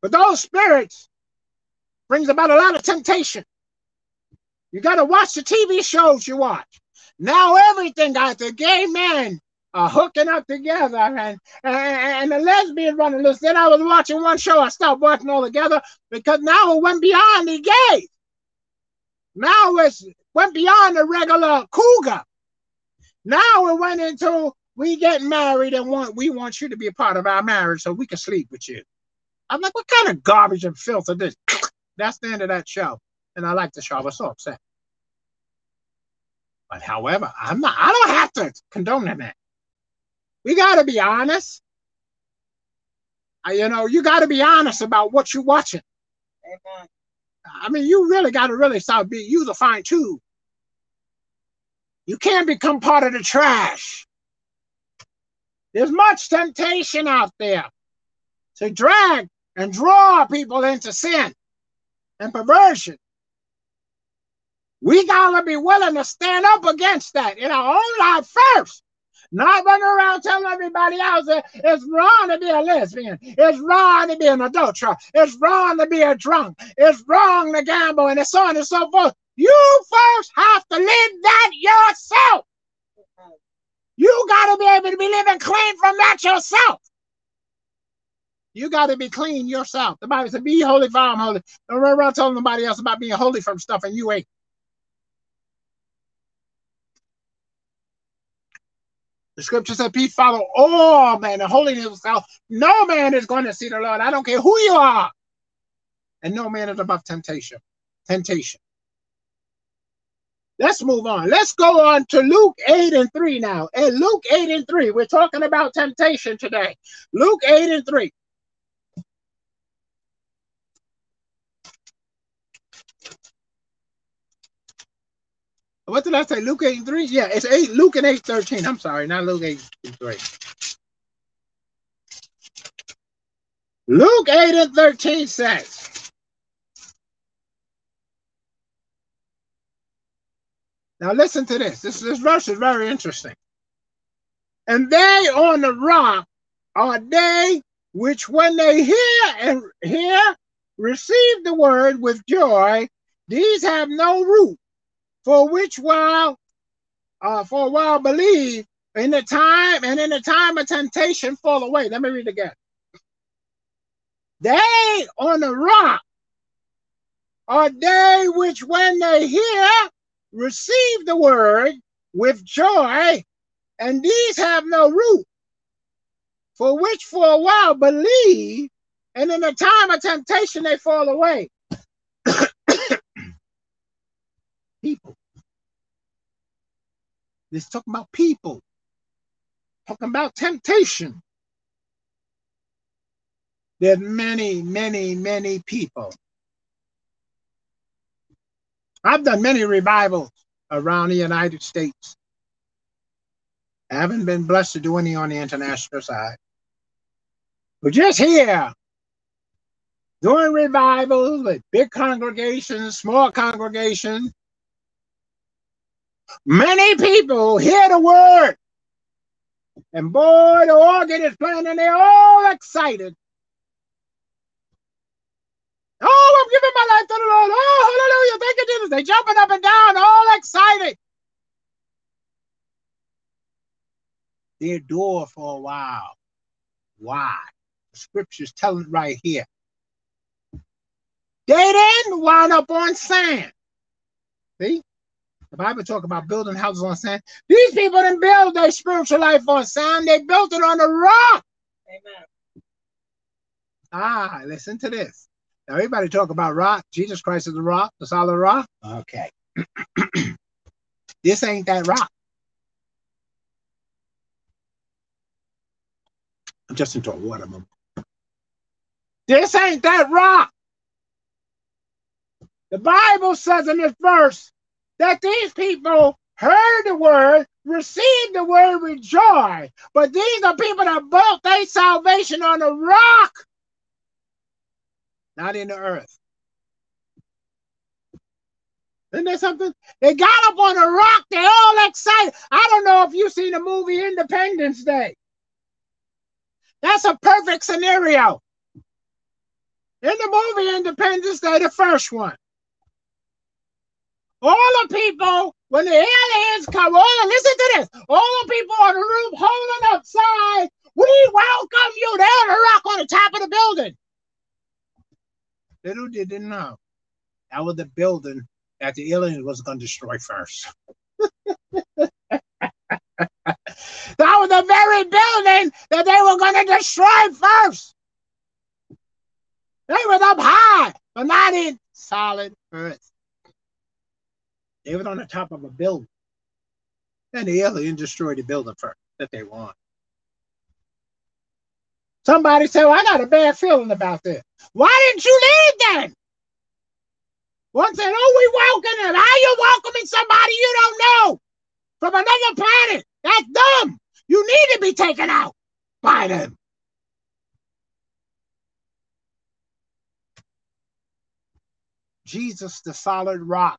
But those spirits brings about a lot of temptation. You got to watch the TV shows you watch. Now everything got the gay men are hooking up together and, and, and the lesbian running loose. Then I was watching one show, I stopped watching all together because now it went beyond the gay. Now it went beyond the regular cougar. Now it went into we get married and want we want you to be a part of our marriage so we can sleep with you. I'm like, what kind of garbage and filth is this? That's the end of that show. And I like the show. I was so upset. But however, I'm not, I don't have to condone that. We got to be honest. You know, you got to be honest about what you're watching. Amen. I mean, you really got to really start being, use a fine tune. You can't become part of the trash. There's much temptation out there to drag and draw people into sin and perversion. We gotta be willing to stand up against that in our own life first. Not running around telling everybody else that it's wrong to be a lesbian. It's wrong to be an adulterer. It's wrong to be a drunk. It's wrong to gamble and so on and so forth. You first have to live that yourself. You got to be able to be living clean from that yourself. You got to be clean yourself. The Bible said, Be holy, for I'm holy. Don't run around telling nobody else about being holy from stuff and you ain't. The scripture said, Be follow all men and holiness himself. No man is going to see the Lord. I don't care who you are. And no man is above temptation. Temptation. Let's move on. Let's go on to Luke 8 and 3 now. And Luke 8 and 3, we're talking about temptation today. Luke 8 and 3. What did I say? Luke 8 and 3? Yeah, it's 8, Luke and 8 13. I'm sorry, not Luke 8 and 3. Luke 8 and 13 says, Now listen to this. This, this verse is very interesting. And they on the rock are they which when they hear and hear receive the word with joy, these have no root for which while uh, for a while believe in the time and in the time of temptation fall away. Let me read again. They on the rock are they which when they hear receive the word with joy, and these have no root, for which for a while believe, and in the time of temptation they fall away. People. This talking about people. Talking about temptation. There's many, many, many people. I've done many revivals around the United States. I haven't been blessed to do any on the international side. But just here, doing revivals with big congregations, small congregations, Many people hear the word, and boy, the organ is playing, and they're all excited. Oh, I'm giving my life to the Lord. Oh, hallelujah. Thank you, Jesus. They're jumping up and down, all excited. They adore for a while. Why? The scripture's telling it right here. They didn't wind up on sand. See? The Bible talk about building houses on sand. These people didn't build their spiritual life on sand. They built it on a rock. Amen. Ah, listen to this. Now everybody talk about rock. Jesus Christ is the rock, the solid rock. Okay. this ain't that rock. I'm just into a water. This ain't that rock. The Bible says in this verse that these people heard the word, received the word with joy. But these are people that built their salvation on a rock, not in the earth. Isn't there something? They got up on a rock, they're all excited. I don't know if you've seen the movie Independence Day. That's a perfect scenario. In the movie Independence Day, the first one, all the people, when the aliens come, all the, listen to this, all the people on the roof holding up signs, we welcome you. On the rock on the top of the building. Little did they know that was the building that the aliens was going to destroy first. that was the very building that they were going to destroy first. They was up high, but not in solid earth. They was on the top of a building. And the alien destroyed the building first that they want. Somebody said, well, I got a bad feeling about this. Why didn't you leave then? One said, Oh, we welcome him. How are you welcoming somebody you don't know from another planet? That's dumb. You need to be taken out by them. Jesus, the solid rock.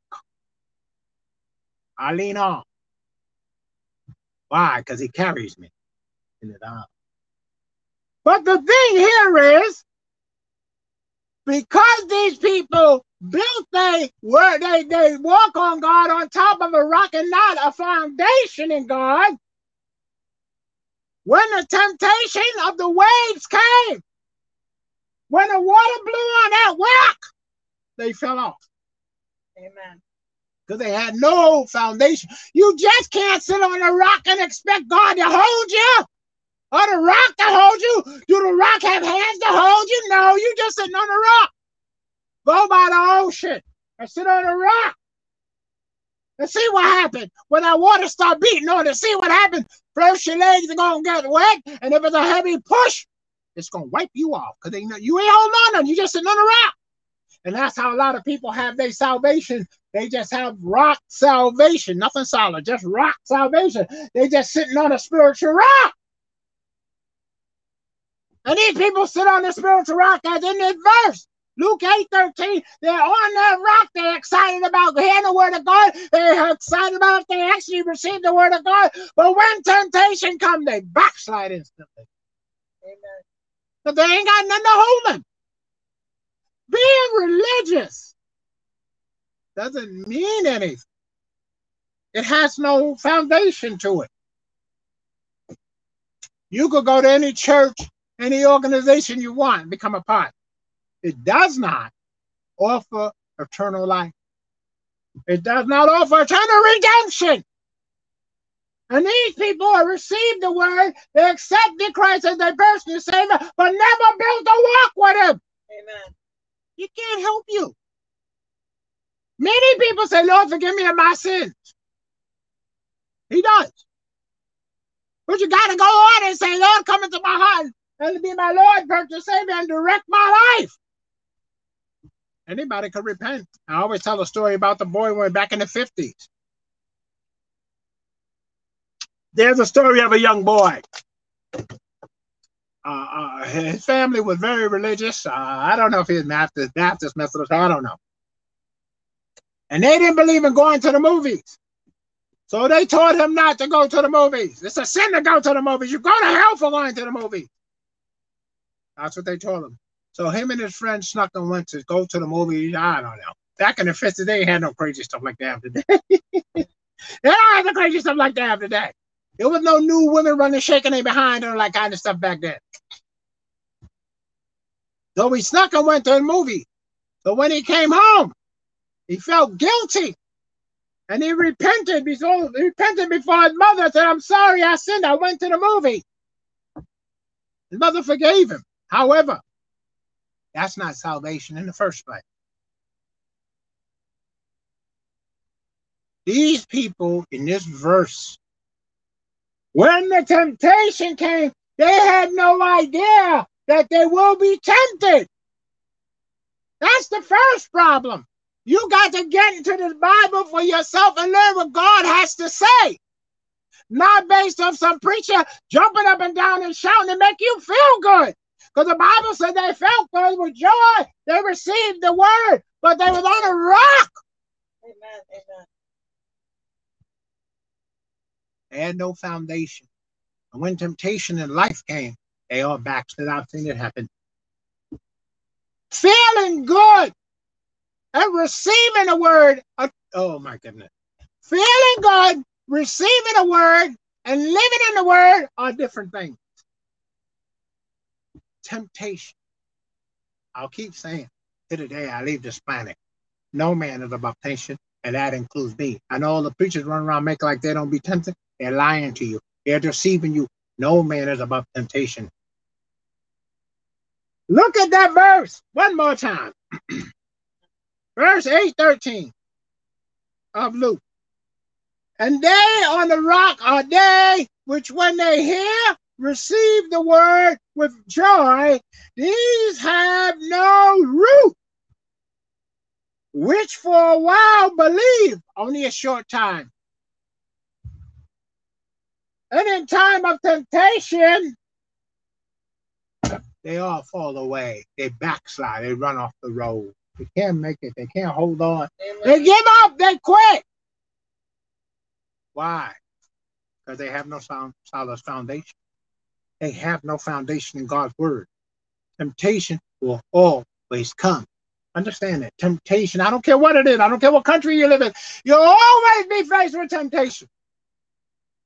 I lean on. Why? Because he carries me in the arms. But the thing here is, because these people built they where they they walk on God on top of a rock and not a foundation in God. When the temptation of the waves came, when the water blew on that rock, they fell off. Amen because they had no foundation. You just can't sit on a rock and expect God to hold you. Or the rock to hold you. Do the rock have hands to hold you? No, you just sitting on a rock. Go by the ocean and sit on a rock. And see what happened when that water start beating on it. See what happened. First, your legs are gonna get wet, and if it's a heavy push, it's gonna wipe you off because you ain't holding on. You just sitting on a rock. And that's how a lot of people have their salvation. They just have rock salvation, nothing solid, just rock salvation. They just sitting on a spiritual rock. And these people sit on the spiritual rock as in this verse. Luke 8 13, they're on that rock. They're excited about hearing the word of God. They're excited about if they actually receive the word of God. But when temptation comes, they backslide instantly. Amen. But they ain't got nothing to hold them. Being religious doesn't mean anything. It has no foundation to it. You could go to any church, any organization you want and become a part. It does not offer eternal life. It does not offer eternal redemption. And these people have received the word, they accepted Christ as their personal Savior, but never built a walk with Him. Amen. He can't help you. Many people say, Lord, forgive me of my sins. He does. But you got to go on and say, Lord, come into my heart and be my Lord, personal Savior, and direct my life. Anybody could repent. I always tell a story about the boy when back in the 50s. There's a story of a young boy uh, uh, his family was very religious. Uh, I don't know if he was Baptist, Baptist, Methodist, I don't know. And they didn't believe in going to the movies. So they told him not to go to the movies. It's a sin to go to the movies. You go to hell for going to the movies. That's what they told him. So him and his friend snuck and went to go to the movies. I don't know. Back in the 50s, they had no crazy stuff like that today. they don't have the crazy stuff like that today. There was no new women running, shaking their behind and like kind of stuff back then. So he snuck and went to the movie. But when he came home, he felt guilty. And he repented before he repented before his mother said, I'm sorry, I sinned. I went to the movie. His mother forgave him. However, that's not salvation in the first place. These people in this verse, when the temptation came, they had no idea that they will be tempted. That's the first problem. You got to get into the Bible for yourself and learn what God has to say. Not based on some preacher jumping up and down and shouting to make you feel good. Because the Bible said they felt good with joy. They received the word, but they was on a rock. Amen. Amen. They had no foundation. And when temptation in life came, they all backslid. I've seen it happen. Feeling good and receiving a word. Oh my goodness. Feeling good, receiving a word, and living in the word are different things. Temptation. I'll keep saying to the day I leave this planet. No man is above temptation, and that includes me. I know all the preachers run around making like they don't be tempted. They're lying to you. They're deceiving you. No man is above temptation. Look at that verse one more time. verse 8 13 of Luke. And they on the rock are they which, when they hear, receive the word with joy. These have no root, which for a while believe, only a short time. And in time of temptation, they all fall away. They backslide. They run off the road. They can't make it. They can't hold on. Amen. They give up. They quit. Why? Because they have no sound, solid foundation. They have no foundation in God's word. Temptation will always come. Understand that. Temptation, I don't care what it is. I don't care what country you live in. You'll always be faced with temptation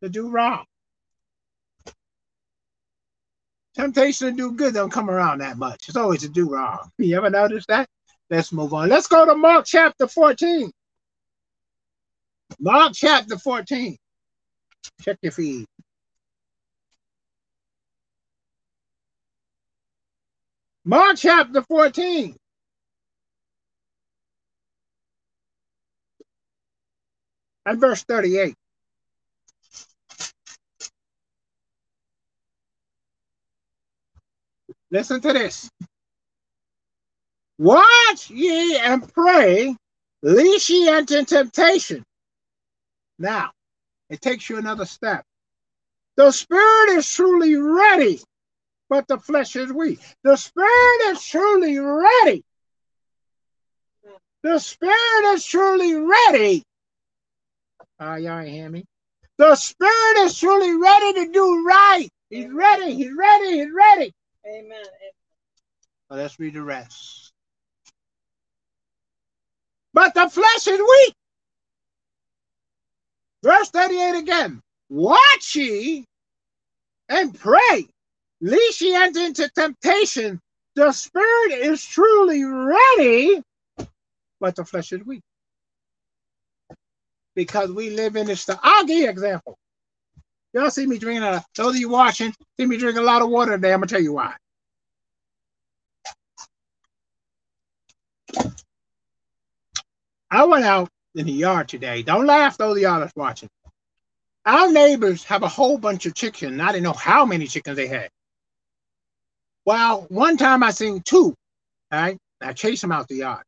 to do wrong. Temptation to do good don't come around that much. It's always to do wrong. You ever notice that? Let's move on. Let's go to Mark chapter 14. Mark chapter 14. Check your feed. Mark chapter 14. And verse 38. Listen to this. Watch ye and pray, lest ye enter temptation. Now, it takes you another step. The spirit is truly ready, but the flesh is weak. The spirit is truly ready. The spirit is truly ready. Uh, y'all hear me? The spirit is truly ready to do right. He's ready. He's ready. He's ready. Amen. Well, let's read the rest. But the flesh is weak. Verse 38 again. Watch ye and pray, lest ye enter into temptation. The spirit is truly ready, but the flesh is weak. Because we live in this, you an example. Y'all see me drinking a, those of you watching, see me drink a lot of water today. I'm gonna tell you why. I went out in the yard today. Don't laugh, those of y'all that's watching. Our neighbors have a whole bunch of chickens. I didn't know how many chickens they had. Well, one time I seen two. All right, I chased them out the yard.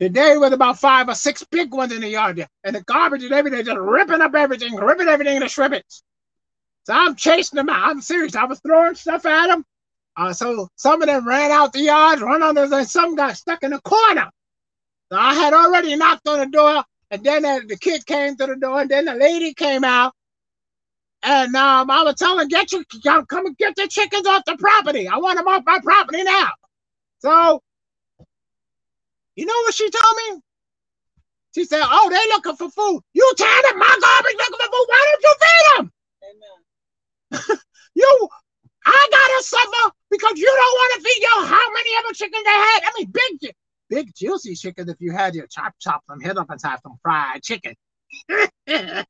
Today was about five or six big ones in the yard, and the garbage and everything just ripping up everything, ripping everything to shreds. So I'm chasing them out. I'm serious. I was throwing stuff at them. Uh, so some of them ran out the yard, run under, and some got stuck in the corner. So I had already knocked on the door, And then uh, the kid came to the door, and then the lady came out. And um, I was telling, get your come and get the chickens off the property. I want them off my property now. So, you know what she told me? She said, "Oh, they looking for food. You tired of my garbage looking for food? Why don't you feed them? You, I gotta suffer because you don't want to feed your how many other chickens they had? I mean, big, big juicy chicken. If you had your chop chop them, hit up and have some fried chicken.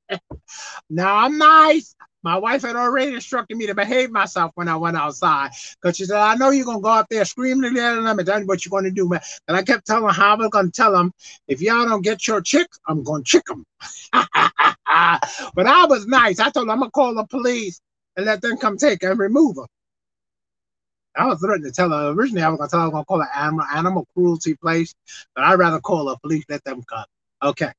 now I'm nice. My wife had already instructed me to behave myself when I went outside because she said, I know you're going to go out there screaming at them and tell what you're going to do, man. And I kept telling her, I was going to tell them, if y'all don't get your chick, I'm going to chick them. but I was nice. I told them, I'm going to call the police and let them come take her and remove her. I was threatening to tell her originally I was gonna tell her I was gonna call an animal animal cruelty place, but I'd rather call the police, let them come. Okay.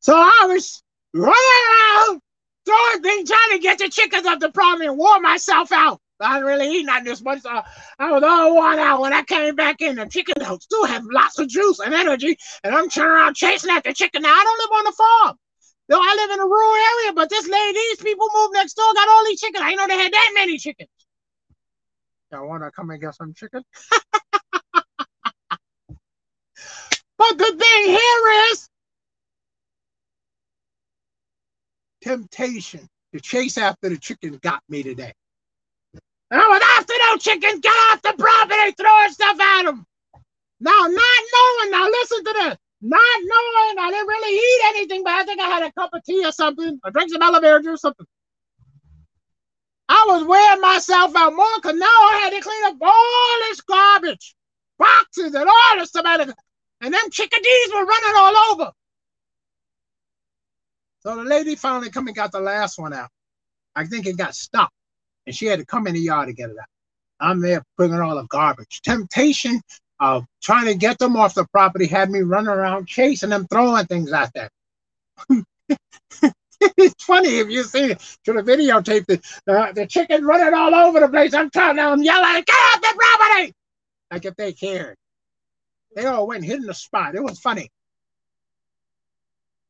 So I was running around, throwing things, trying to get the chickens up the problem and wore myself out. I didn't really eat not this much. So I was all worn out when I came back in. The chicken still have lots of juice and energy, and I'm turning around chasing after chicken. Now I don't live on the farm. No, I live in a rural area, but this lady, these people moved next door, got all these chickens. I know they had that many chickens. Y'all want to come and get some chicken? but the thing here is temptation to chase after the chicken got me today. And I was after those chickens, get off the property, throwing stuff at them. Now, not knowing, now listen to this, not knowing I didn't really eat anything, but I think I had a cup of tea or something, I drank some elevator or something. I was wearing myself out more because now I had to clean up all this garbage, boxes and all this stuff. And them chickadees were running all over. So the lady finally come and got the last one out. I think it got stuck, and she had to come in the yard to get it out. I'm there bringing all the garbage. Temptation trying to get them off the property had me running around chasing them, throwing things at them. it's funny if you see it. Should have videotaped it. The, the chicken running all over the place. I'm trying to I'm yelling, get off the property! Like if they cared. They all went hitting the spot. It was funny.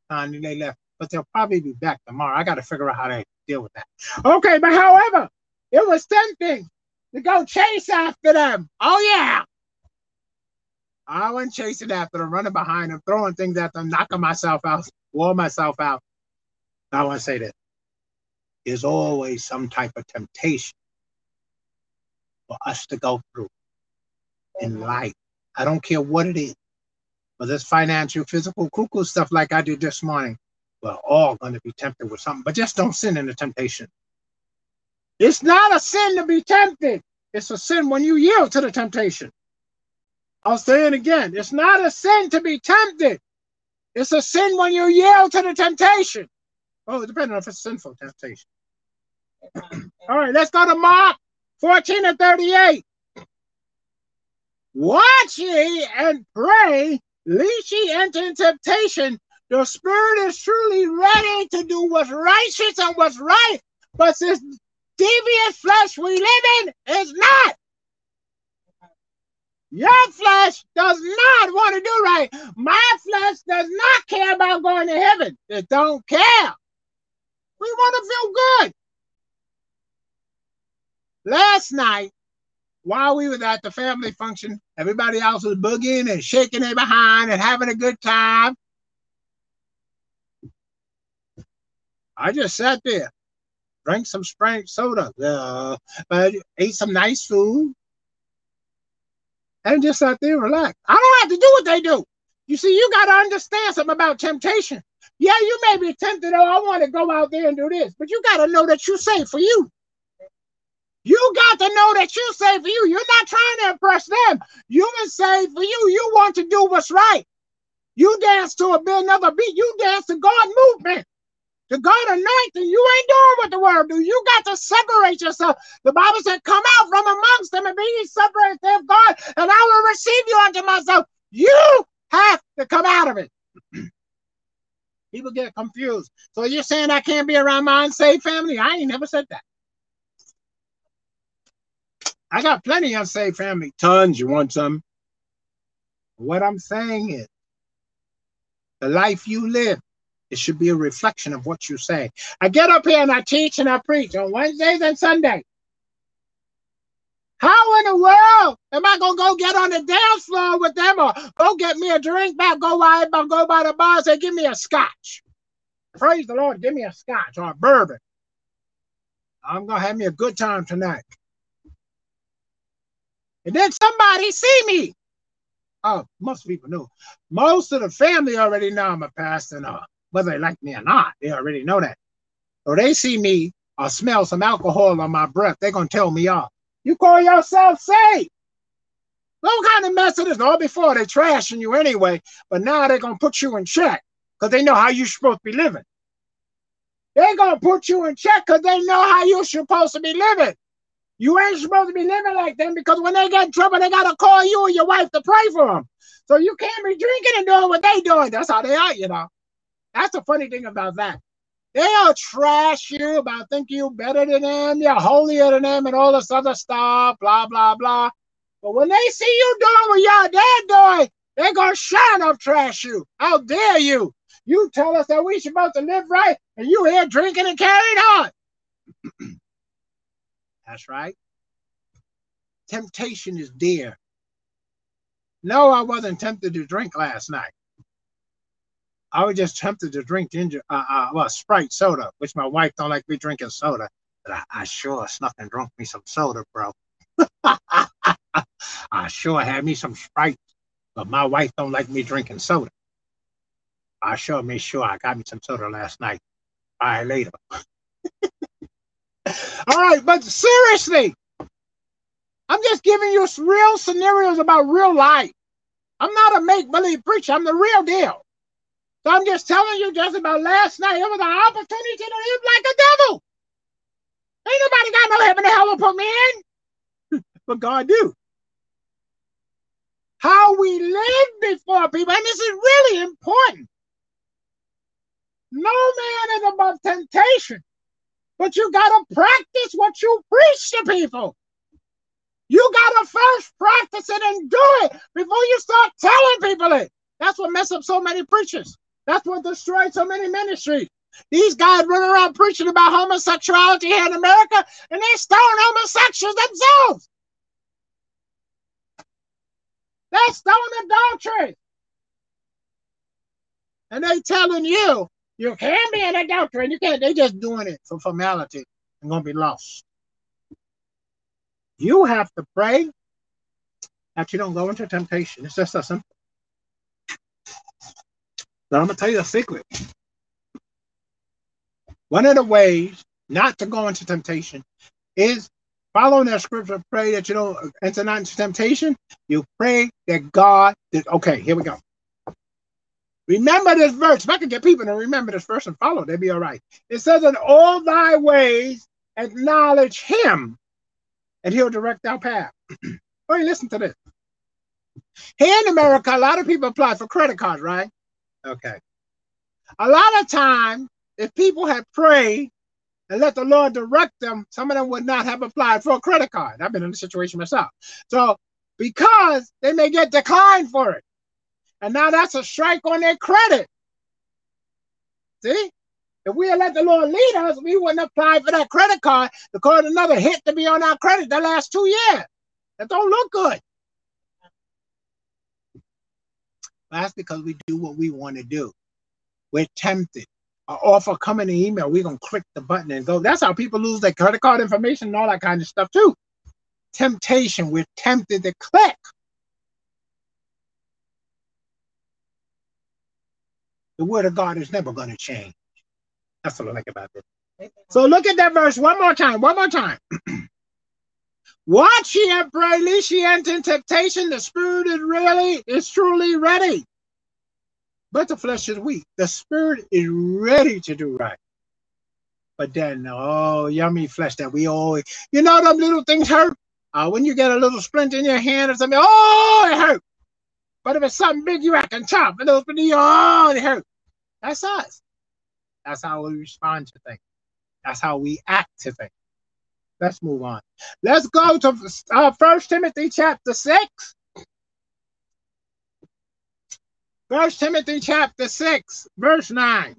And they left but they'll probably be back tomorrow. I got to figure out how to deal with that. Okay, but however, it was tempting to go chase after them. Oh, yeah. I went chasing after them, running behind them, throwing things at them, knocking myself out, wore myself out. I want to say that there's always some type of temptation for us to go through in mm-hmm. life. I don't care what it is, whether it's financial, physical, cuckoo stuff like I did this morning we're all going to be tempted with something, but just don't sin in the temptation. It's not a sin to be tempted. It's a sin when you yield to the temptation. I'll say it again. It's not a sin to be tempted. It's a sin when you yield to the temptation. Oh, depending on if it's sinful temptation. All right, let's go to Mark 14 and 38. Watch ye and pray, lest ye enter in temptation. The spirit is truly ready to do what's righteous and what's right, but this deviant flesh we live in is not. Your flesh does not want to do right. My flesh does not care about going to heaven. It don't care. We want to feel good. Last night, while we were at the family function, everybody else was boogieing and shaking their behind and having a good time. I just sat there, drank some Sprite soda, uh, ate some nice food, and just sat there and relaxed. I don't have to do what they do. You see, you got to understand something about temptation. Yeah, you may be tempted, oh, I want to go out there and do this, but you got to know that you're safe for you. You got to know that you're safe for you. You're not trying to impress them. You are safe for you. You want to do what's right. You dance to a bit another beat. You dance to God movement to God anointing, you ain't doing what the word do. You got to separate yourself. The Bible said, Come out from amongst them and be ye separate of God, and I will receive you unto myself. You have to come out of it. People get confused. So you're saying I can't be around my unsaved family? I ain't never said that. I got plenty of unsaved family. Tons. You want some? What I'm saying is, The life you live, it should be a reflection of what you say. I get up here and I teach and I preach on Wednesdays and Sundays. How in the world am I gonna go get on the dance floor with them or go get me a drink back, go by go by the bar say, give me a scotch. Praise the Lord, give me a scotch or a bourbon. I'm gonna have me a good time tonight. And then somebody see me. Oh, most people know. Most of the family already know I'm a pastor, and uh, whether they like me or not, they already know that. So they see me or smell some alcohol on my breath, they're gonna tell me off. You call yourself saved. What kind of mess it is? All before they trashing you anyway, but now they're gonna put you in check because they know how you're supposed to be living. They're gonna put you in check because they know how you're supposed to be living. You ain't supposed to be living like them because when they get in trouble, they gotta call you and your wife to pray for them. So you can't be drinking and doing what they doing. That's how they are, you know. That's the funny thing about that. They'll trash you about thinking you're better than them, you're holier than them, and all this other stuff, blah, blah, blah. But when they see you doing what y'all dad doing, they're gonna shine up trash you. How dare you? You tell us that we supposed to live right, and you here drinking and carrying on. That's right. Temptation is dear. No, I wasn't tempted to drink last night. I was just tempted to drink ginger, uh, uh, well, Sprite soda, which my wife don't like me drinking soda. But I, I sure snuck and drunk me some soda, bro. I sure had me some Sprite, but my wife don't like me drinking soda. I sure made sure I got me some soda last night. All right, later. All right, but seriously, I'm just giving you real scenarios about real life. I'm not a make believe preacher. I'm the real deal. So I'm just telling you just about last night. It was an opportunity to live like a devil. Ain't nobody got no heaven hell to put me in. but God do. How we live before people, and this is really important. No man is above temptation, but you got to practice what you preach to people. You got to first practice it and do it before you start telling people it. That's what mess up so many preachers. That's what destroyed so many ministries. These guys run around preaching about homosexuality here in America, and they're stoning homosexuals themselves. They're stoning adultery. And they telling you you can be an adultery, and you can't. They just doing it for formality and gonna be lost. You have to pray that you don't go into temptation. It's just that simple. Now I'm gonna tell you a secret. One of the ways not to go into temptation is following that scripture. Pray that you don't enter not into temptation. You pray that God. Did, okay, here we go. Remember this verse. If I can get people to remember this verse and follow, they'd be all right. It says, "In all thy ways acknowledge Him, and He'll direct our path." Wait, listen to this. Here in America, a lot of people apply for credit cards, right? Okay. A lot of time, if people had prayed and let the Lord direct them, some of them would not have applied for a credit card. I've been in a situation myself. So because they may get declined for it. And now that's a strike on their credit. See? If we had let the Lord lead us, we wouldn't apply for that credit card to cause another hit to be on our credit the last two years. That don't look good. That's because we do what we want to do. We're tempted. An offer come in the email, we're gonna click the button and go. That's how people lose their credit card information and all that kind of stuff too. Temptation, we're tempted to click. The word of God is never gonna change. That's what I like about this. So look at that verse one more time. One more time. Watch ye and ye enter in temptation. The spirit is really, is truly ready. But the flesh is weak. The spirit is ready to do right. But then, oh, yummy flesh that we always, you know, them little things hurt. Uh, when you get a little splint in your hand or something, oh, it hurt. But if it's something big, you can chop. A little bit, oh, it hurt. That's us. That's how we respond to things. That's how we act to things. Let's move on. Let's go to uh, First Timothy chapter 6. First Timothy chapter 6, verse 9.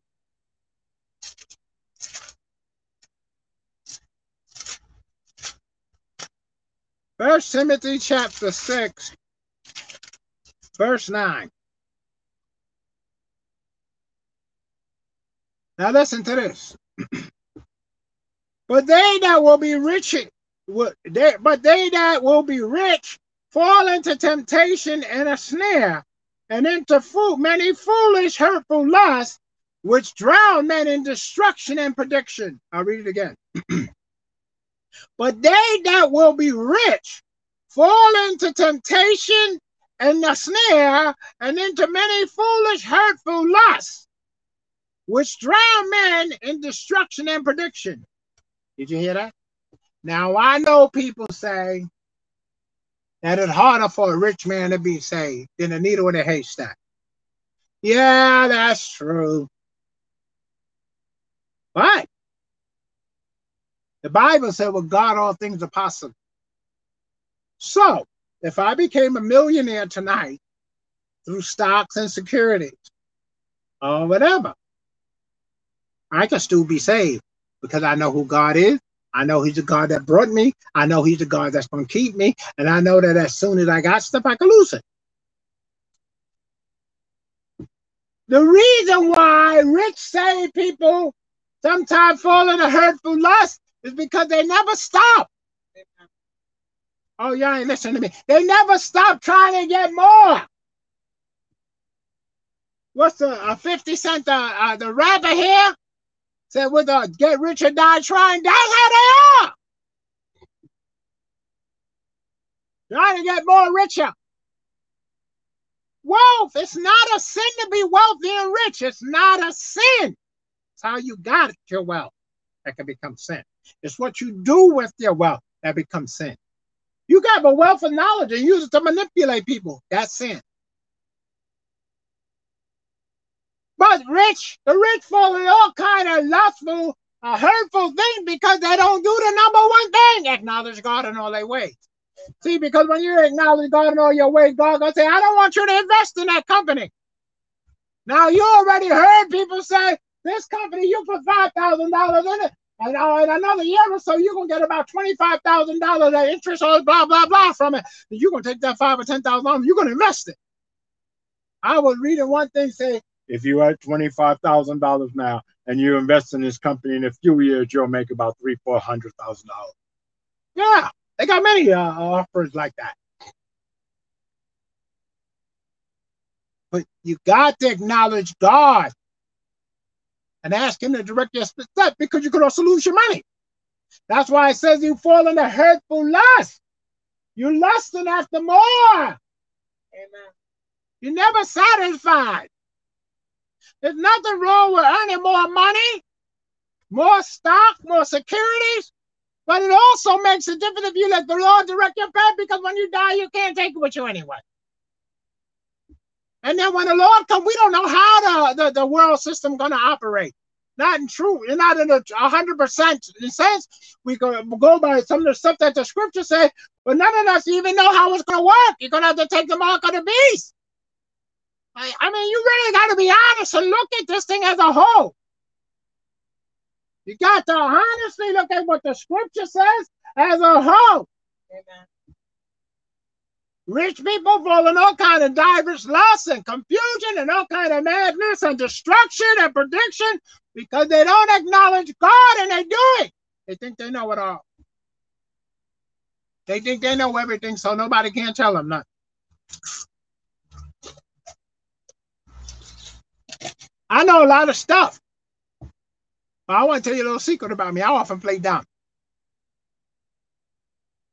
First Timothy chapter 6, verse 9. Now listen to this. but they that will be rich, but they that will be rich fall into temptation and a snare, and into many foolish, hurtful lusts, which drown men in destruction and perdition. I'll read it again. but they that will be rich fall into temptation and the snare, and into many foolish, hurtful lusts, which drown men in destruction and prediction. Did you hear that? Now I know people say that it's harder for a rich man to be saved than a needle in a haystack. Yeah, that's true. But the Bible said, with God, all things are possible. So if I became a millionaire tonight through stocks and securities or whatever, I can still be saved because I know who God is. I know He's the God that brought me. I know He's the God that's going to keep me. And I know that as soon as I got stuff, I can lose it. The reason why rich saved people sometimes fall into hurtful lust is because they never stop. Oh, y'all ain't listening to me. They never stop trying to get more. What's the uh, 50 cent, uh, uh, the rapper here? Said with a get rich or die trying. That's how they are. Trying to get more richer. Wealth, it's not a sin to be wealthy and rich. It's not a sin. It's how you got your wealth that can become sin. It's what you do with your wealth that becomes sin. You got a wealth of knowledge and use it to manipulate people. That's sin. But rich, the rich fall in all kind of lustful, uh, hurtful things because they don't do the number one thing: acknowledge God in all their ways. See, because when you acknowledge God in all your ways, God gonna say, "I don't want you to invest in that company." Now you already heard people say, "This company, you put five thousand dollars in it, and uh, in another year or so, you're gonna get about twenty-five thousand dollars of interest or blah blah blah from it. And you're gonna take that five or ten thousand dollars, you're gonna invest it. I was reading one thing say, if you had twenty-five thousand dollars now and you invest in this company in a few years, you'll make about three, four hundred thousand dollars. Yeah, they got many uh, offers like that. But you got to acknowledge God and ask him to direct your steps because you could also lose your money. That's why it says you fall into hurtful lust. You're lusting after more. Amen. You're never satisfied. There's nothing wrong with earning more money, more stock, more securities, but it also makes a difference if you let the Lord direct your path because when you die, you can't take it with you anyway. And then when the Lord comes, we don't know how the, the, the world system going to operate. Not in true, not in a hundred percent sense. We go go by some of the stuff that the scripture say, but none of us even know how it's going to work. You're going to have to take the mark of the beast. I, I mean, you really got to be honest and look at this thing as a whole. You got to honestly look at what the scripture says as a whole. Amen. Rich people fall in all kind of diverse loss and confusion and all kind of madness and destruction and prediction because they don't acknowledge God and they do it. They think they know it all. They think they know everything, so nobody can tell them nothing. I know a lot of stuff. I want to tell you a little secret about me. I often play dumb.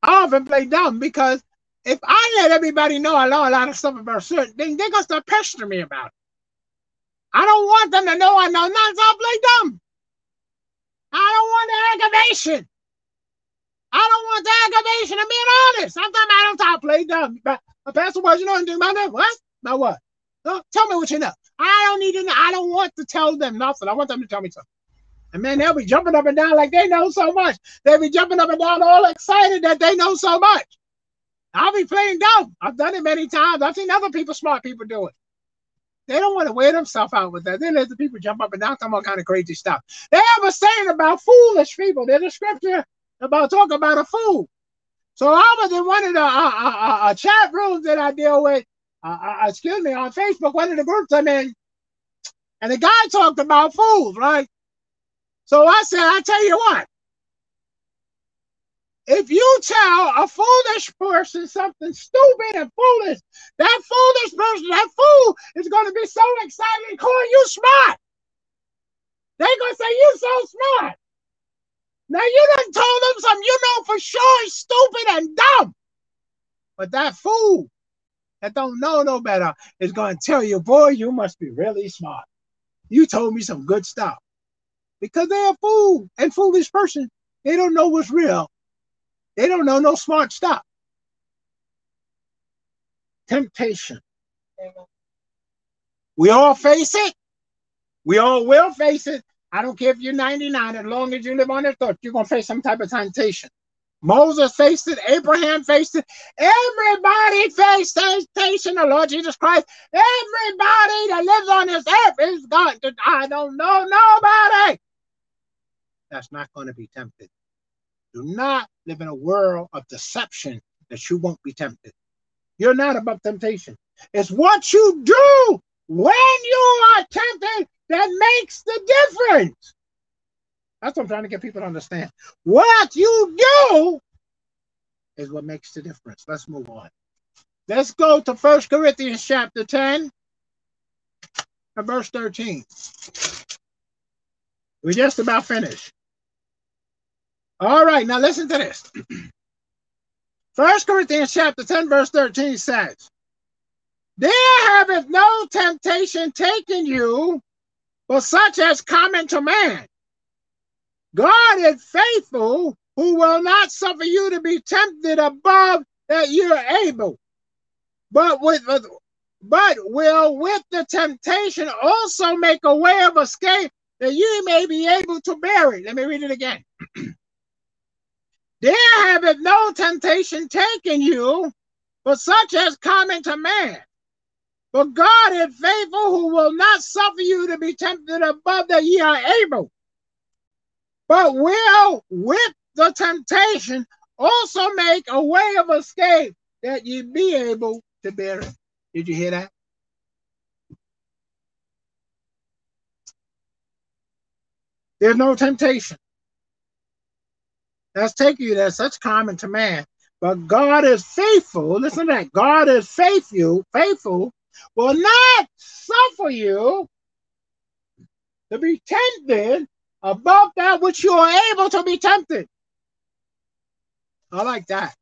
I often play dumb because if I let everybody know I know a lot of stuff about certain things, they're gonna start pestering me about it. I don't want them to know I know nothing, so I play dumb. I don't want the aggravation. I don't want the aggravation. I'm being honest. Sometimes I don't talk play dumb. But a pastor was, you know anything about that? What? My what? No, tell me what you know. I don't need to. I don't want to tell them nothing. I want them to tell me something. And man, they'll be jumping up and down like they know so much. They'll be jumping up and down all excited that they know so much. I'll be playing dumb. I've done it many times. I've seen other people, smart people do it. They don't want to wear themselves out with that. Then let the people jump up and down, talking all kind of crazy stuff. They have a saying about foolish people. There's a scripture about talk about a fool. So I was in one of the uh, uh, uh, uh chat rooms that I deal with. Uh, uh, excuse me, on Facebook, one of the groups I'm in, and the guy talked about fools, right? So I said, I tell you what, if you tell a foolish person something stupid and foolish, that foolish person, that fool, is going to be so excited and call you smart. They're going to say, You so smart. Now you done told them something you know for sure is stupid and dumb. But that fool that don't know no better is going to tell you, Boy, you must be really smart. You told me some good stuff. Because they're a fool and foolish person. They don't know what's real they don't know no smart stuff. Temptation. We all face it. We all will face it. I don't care if you're 99, as long as you live on this earth, you're going to face some type of temptation. Moses faced it, Abraham faced it, everybody faced temptation. The Lord Jesus Christ, everybody that lives on this earth is going to, I don't know nobody that's not going to be tempted. Do not live in a world of deception that you won't be tempted. You're not above temptation. It's what you do when you are tempted that makes the difference. That's what I'm trying to get people to understand. What you do is what makes the difference. Let's move on. Let's go to First Corinthians chapter 10 and verse 13. We just about finished. All right, now listen to this. First Corinthians chapter 10, verse 13 says, There haveth no temptation taken you, but such as common to man. God is faithful, who will not suffer you to be tempted above that you are able, but with but will with the temptation also make a way of escape that you may be able to bear it. Let me read it again. There have haveth no temptation taken you, but such as common to man. But God is faithful, who will not suffer you to be tempted above that ye are able, but will with the temptation also make a way of escape that ye be able to bear it. Did you hear that? There's no temptation. That's taking you there, such common to man. But God is faithful. Listen to that. God is faithful, faithful, will not suffer you to be tempted above that which you are able to be tempted. I like that.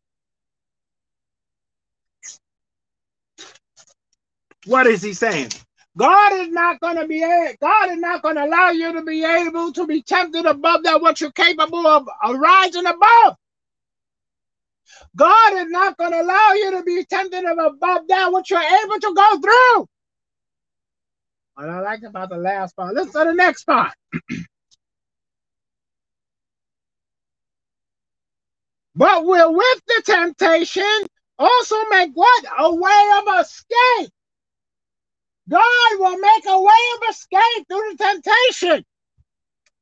What is he saying? God is not going to be God is not going to allow you to be able to be tempted above that what you're capable of, rising above. God is not going to allow you to be tempted above that what you're able to go through. What I like about the last part. Listen to the next part. but will with the temptation also make what? A way of escape God will make a way of escape through the temptation.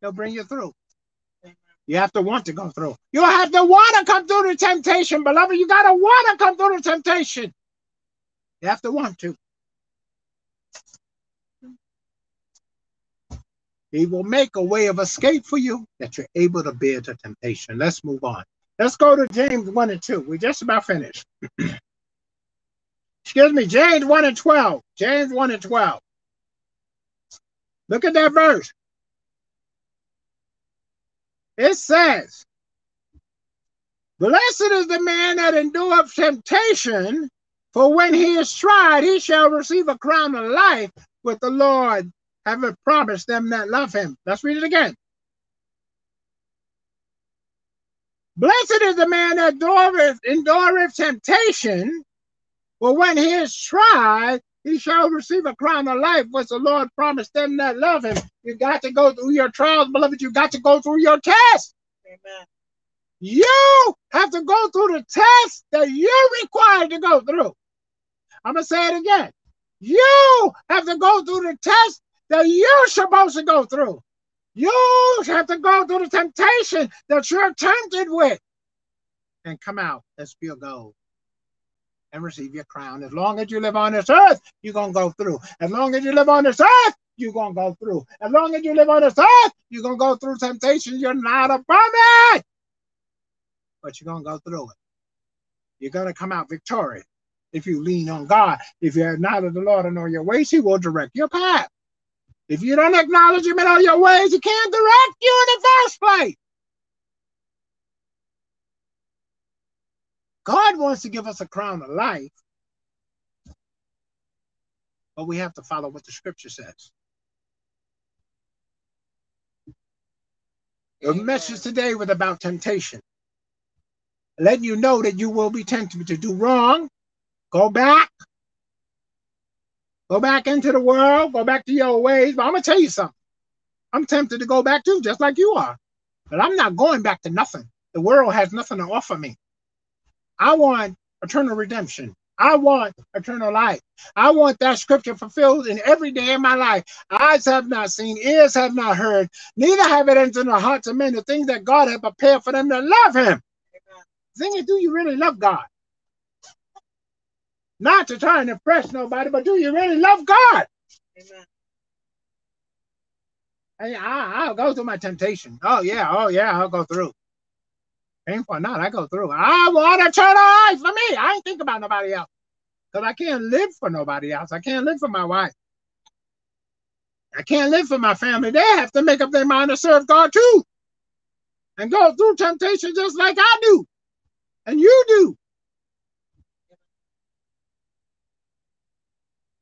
He'll bring you through. You have to want to go through. You have to want to come through the temptation, beloved. You got to want to come through the temptation. You have to want to. He will make a way of escape for you that you're able to bear the temptation. Let's move on. Let's go to James 1 and 2. We just about finished. excuse me, James 1 and 12. James 1 and 12. Look at that verse. It says, Blessed is the man that endureth temptation, for when he is tried, he shall receive a crown of life with the Lord having promised them that love him. Let's read it again. Blessed is the man that endureth, endureth temptation, but when he is tried, he shall receive a crown of life, which the Lord promised them that love him. You got to go through your trials, beloved. You got to go through your test. Amen. You have to go through the test that you're required to go through. I'm going to say it again. You have to go through the test that you're supposed to go through. You have to go through the temptation that you're tempted with and come out as pure gold and receive your crown. As long as you live on this earth, you're going to go through. As long as you live on this earth, you're going to go through. As long as you live on this earth, you're going to go through temptation. You're not above it, but you're going to go through it. You're going to come out victorious if you lean on God. If you acknowledge the Lord and all your ways, He will direct your path. If you don't acknowledge Him in all your ways, He can't direct you in the first place. God wants to give us a crown of life, but we have to follow what the scripture says. The message today was about temptation. Letting you know that you will be tempted to do wrong. Go back. Go back into the world. Go back to your ways. But I'm going to tell you something. I'm tempted to go back too, just like you are. But I'm not going back to nothing. The world has nothing to offer me. I want eternal redemption. I want eternal life. I want that scripture fulfilled in every day of my life. Eyes have not seen, ears have not heard, neither have it entered the hearts of men the things that God has prepared for them to love Him. The thing is, do you really love God? Not to try and impress nobody, but do you really love God? Amen. I, I'll go through my temptation. Oh, yeah. Oh, yeah. I'll go through. Painful or not, I go through. I want to eternal life for me. I ain't think about nobody else. Because I can't live for nobody else. I can't live for my wife. I can't live for my family. They have to make up their mind to serve God too. And go through temptation just like I do. And you do.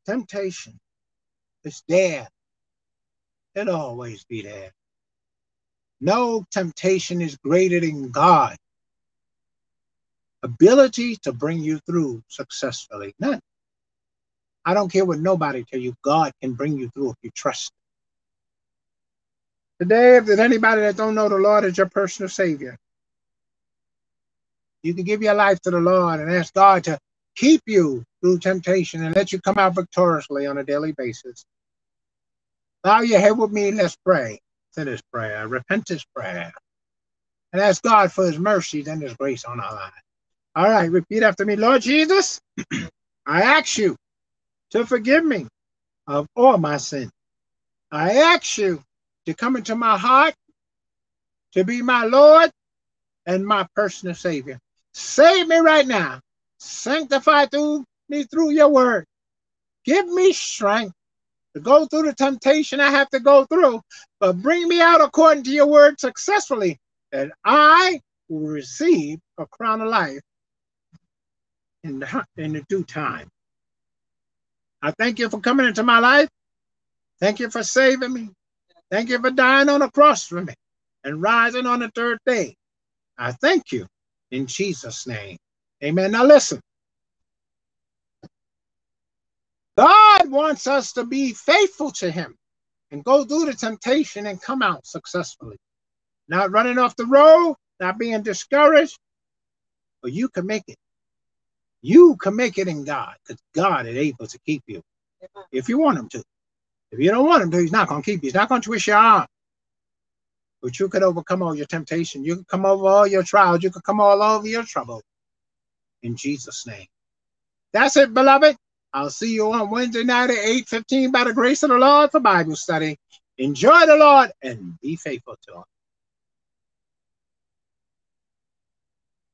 Temptation is there. It'll always be there. No temptation is greater than God. Ability to bring you through successfully. None. I don't care what nobody tell you. God can bring you through if you trust. Today, if there's anybody that don't know the Lord as your personal Savior, you can give your life to the Lord and ask God to keep you through temptation and let you come out victoriously on a daily basis. Bow your head with me. Let's pray sinner's prayer, repentance prayer, and ask God for his mercies and his grace on our lives. All right, repeat after me. Lord Jesus, I ask you to forgive me of all my sins. I ask you to come into my heart, to be my Lord and my personal Savior. Save me right now. Sanctify through me through your word. Give me strength to go through the temptation I have to go through, but bring me out according to your word successfully, that I will receive a crown of life in the, in the due time. I thank you for coming into my life. Thank you for saving me. Thank you for dying on the cross for me and rising on the third day. I thank you in Jesus' name. Amen. Now listen. God wants us to be faithful to Him and go through the temptation and come out successfully. Not running off the road, not being discouraged, but you can make it. You can make it in God because God is able to keep you if you want Him to. If you don't want Him to, He's not going to keep you. He's not going to twist your arm. But you could overcome all your temptation. You could come over all your trials. You could come all over your trouble. In Jesus' name. That's it, beloved. I'll see you on Wednesday night at 8:15 by the grace of the Lord for Bible study. Enjoy the Lord and be faithful to him.